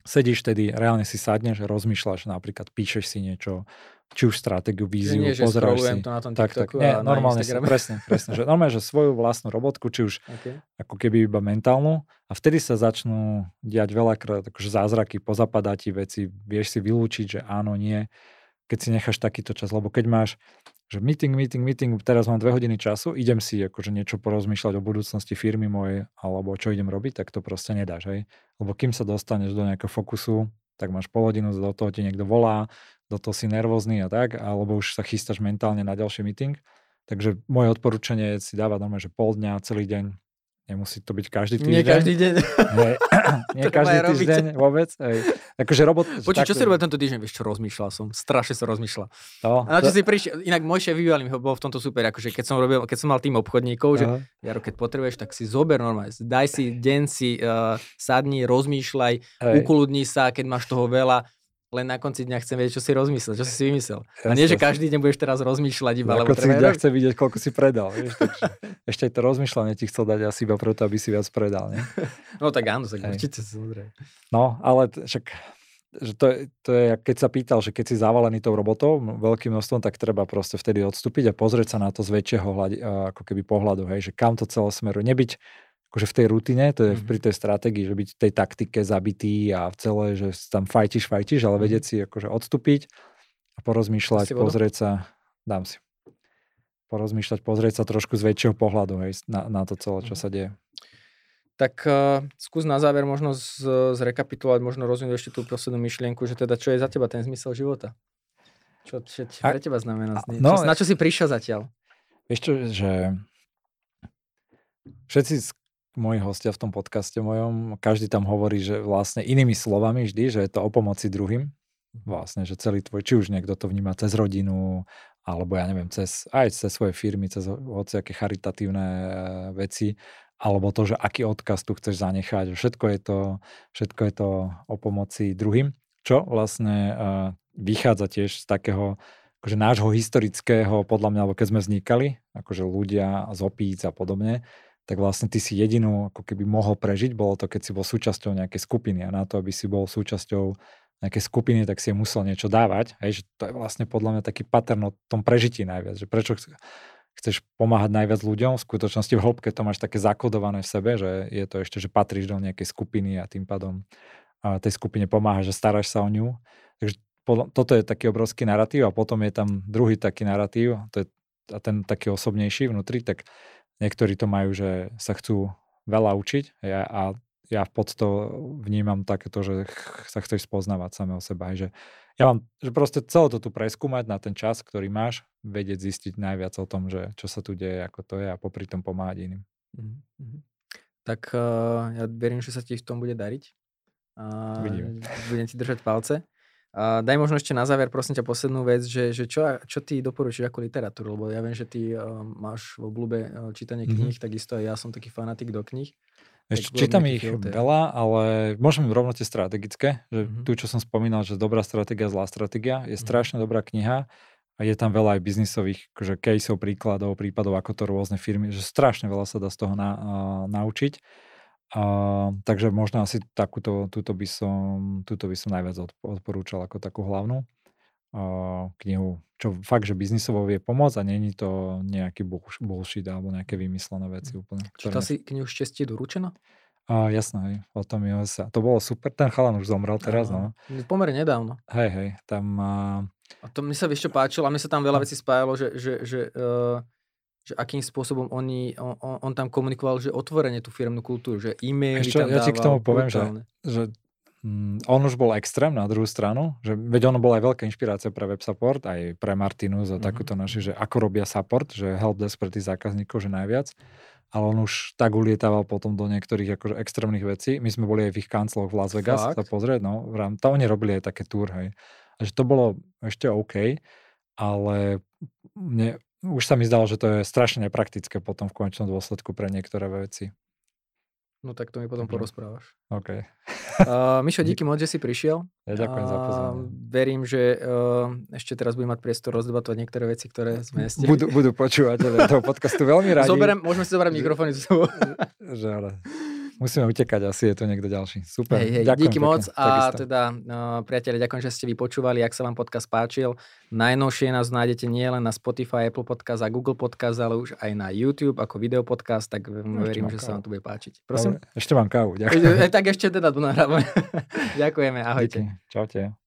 sedíš tedy, reálne si sadneš, rozmýšľaš, napríklad píšeš si niečo, či už stratégiu, víziu, nie,
pozráš si. to na tom tak, tak, nie,
normálne si, presne, presne, že normálne, že svoju vlastnú robotku, či už okay. ako keby iba mentálnu a vtedy sa začnú diať veľakrát akože zázraky, pozapadá ti veci, vieš si vylúčiť, že áno, nie, keď si necháš takýto čas, lebo keď máš že meeting, meeting, meeting, teraz mám dve hodiny času, idem si akože niečo porozmýšľať o budúcnosti firmy mojej, alebo čo idem robiť, tak to proste nedáš, hej. Lebo kým sa dostaneš do nejakého fokusu, tak máš pol hodinu, do toho ti niekto volá, do toho si nervózny a tak, alebo už sa chystáš mentálne na ďalší meeting. Takže moje odporúčanie je si dávať normálne, že pol dňa, celý deň Nemusí to byť každý týždeň.
Nie každý deň.
Nie, nie každý týždeň robiť. vôbec. Ej. Akože robot...
Počuť, čo si robil tento týždeň? Vieš čo, rozmýšľal som. Strašne som rozmýšľal. No, a na čo to... si prišiel, inak môj šéf mi bol v tomto super, akože keď som, robil, keď som mal tým obchodníkov, že Jaro, keď potrebuješ, tak si zober normálne. Daj si deň si, uh, sadni, rozmýšľaj, ukludni sa, keď máš toho veľa len na konci dňa chcem vedieť, čo si rozmyslel, čo si si vymyslel. A nie, že každý deň budeš teraz rozmýšľať iba,
lebo treba... dňa chce vidieť, koľko si predal. Vieš, takže ešte aj to rozmýšľanie ti chcel dať asi iba preto, aby si viac predal. Nie?
No tak áno, tak určite samozrejme.
No, ale však že to, je, to je, keď sa pýtal, že keď si zavalený tou robotou veľkým množstvom, tak treba proste vtedy odstúpiť a pozrieť sa na to z väčšieho hľadi, ako keby pohľadu, hej, že kam to celé smeruje. Nebyť akože v tej rutine, to je mm-hmm. pri tej stratégii, že byť v tej taktike zabitý a v celé, že tam fajtiš, fajtiš, ale vedieť si akože odstúpiť a porozmýšľať, pozrieť sa, dám si. porozmýšľať, pozrieť sa trošku z väčšieho pohľadu hej, na, na to celé, čo
Mhm.
sa deje.
Tak uh, skús na záver možno z, zrekapitulovať, možno rozvinúť ešte tú poslednú myšlienku, že teda čo je za teba ten zmysel života? Čo, čo, čo pre teba znamená?
a- no,
čo, na čo si prišiel zatiaľ?
Vieš čo, že všetci moji hostia v tom podcaste mojom, každý tam hovorí, že vlastne inými slovami vždy, že je to o pomoci druhým. Vlastne, že celý tvoj, či už niekto to vníma cez rodinu, alebo ja neviem, cez, aj cez svoje firmy, cez hociaké charitatívne e, veci, alebo to, že aký odkaz tu chceš zanechať. Všetko je to, všetko je to o pomoci druhým, čo vlastne uh, vychádza tiež z takého akože nášho historického, podľa mňa, alebo keď sme vznikali, akože ľudia z opíc a podobne, tak vlastne ty si jedinú ako keby mohol prežiť, bolo to, keď si bol súčasťou nejakej skupiny a na to, aby si bol súčasťou nejakej skupiny, tak si musel niečo dávať. Hej, že to je vlastne podľa mňa taký pattern o tom prežití najviac, že prečo chce- chceš pomáhať najviac ľuďom, v skutočnosti v hĺbke to máš také zakodované v sebe, že je to ešte, že patríš do nejakej skupiny a tým pádom a tej skupine pomáhaš, že staráš sa o ňu. Takže podľa- toto je taký obrovský narratív a potom je tam druhý taký narratív, to je, a ten taký osobnejší vnútri, tak niektorí to majú, že sa chcú veľa učiť ja, a ja v podsto vnímam takéto, že sa chceš spoznávať samého seba. Že ja mám, že proste celé to tu preskúmať na ten čas, ktorý máš, vedieť zistiť najviac o tom, že čo sa tu deje, ako to je a popri tom pomáhať iným.
Mhm, mhm. Tak uh, ja verím, že sa ti v tom bude dariť. A
Uvidíme.
budem ti držať palce. Daj možno ešte na záver, prosím ťa, poslednú vec, že, že čo, čo ty doporučíš ako literatúru, lebo ja viem, že ty uh, máš v obľúbe uh, čítanie
Mhm.
kníh, takisto aj ja som taký fanatik do kníh.
Ešte čítam ich
filter.
veľa, ale môžem rovno tie strategické, že
Mhm.
tu, čo som spomínal, že dobrá stratégia, zlá stratégia, je
Mhm.
strašne dobrá kniha a je tam veľa aj biznisových akože caseov, príkladov, prípadov, ako to rôzne firmy, že strašne veľa sa dá z toho na, a, naučiť. A, takže možno asi takúto, túto, by som, túto by som najviac odp- odporúčal ako takú hlavnú a, knihu, čo fakt, že biznisovo vie pomôcť a není to nejaký bullsh- bullshit alebo nejaké vymyslené veci úplne. ktoré
Čítal si knihu Šťastie doručeno?
a jasné, hej, o tom je sa. To bolo super, ten chalan už zomrel teraz, no.
Áno. Pomerne nedávno.
Hej, hej, tam... A...
A to mi sa vieš čo páčilo a mne sa tam
No.
veľa vecí spájalo, že, že, že, uh, že akým spôsobom oni, on, on, tam komunikoval, že otvorene tú firmnú kultúru, že e-maily
Ešte,
tam
ja ti k tomu poviem, že,
brutálne.
že mm, on už bol extrém na druhú stranu, že veď ono bola aj veľká inšpirácia pre web support, aj pre Martinus a
Mhm.
takúto naši, že ako robia support, že helpdesk pre tých zákazníkov, že najviac. Ale on už tak ulietával potom do niektorých akože extrémnych vecí. My sme boli aj v ich kancloch v Las Vegas
Fakt?
sa pozrieť, no. v rám- To oni robili aj také tour, hej. A že to bolo ešte OK, ale mne, už sa mi zdalo, že to je strašne nepraktické potom v konečnom dôsledku pre niektoré veci.
No tak to mi potom
Takže-
porozprávaš.
OK.
Uh, Mišo, díky moc, že si prišiel.
Ja ďakujem za
A
pozornosť.
Verím, že uh, ešte teraz budem mať priestor rozdebatovať niektoré veci, ktoré sme stihli.
Budú, budú počúvať toho podcastu veľmi radi.
Zoberem, môžeme si zobrať mikrofóny so sebou.
Že ale musíme utekať, asi je to niekto ďalší. Super.
Hej, hej,
ďakujem
díky
pekne,
moc a
takisto.
teda uh, priatelia, ďakujem, že ste vypočúvali, ak sa vám podcast páčil. Najnovšie nás nájdete nielen na Spotify, Apple Podcast a Google Podcast, ale už aj na YouTube ako videopodcast, tak
No,
verím, že sa
kávu.
vám to bude páčiť. Prosím?
Dobre, ešte mám kávu.
E,
Ďakujem.
tak ešte teda nahrávame. Ďakujeme, ahojte.
Díky. Čaute.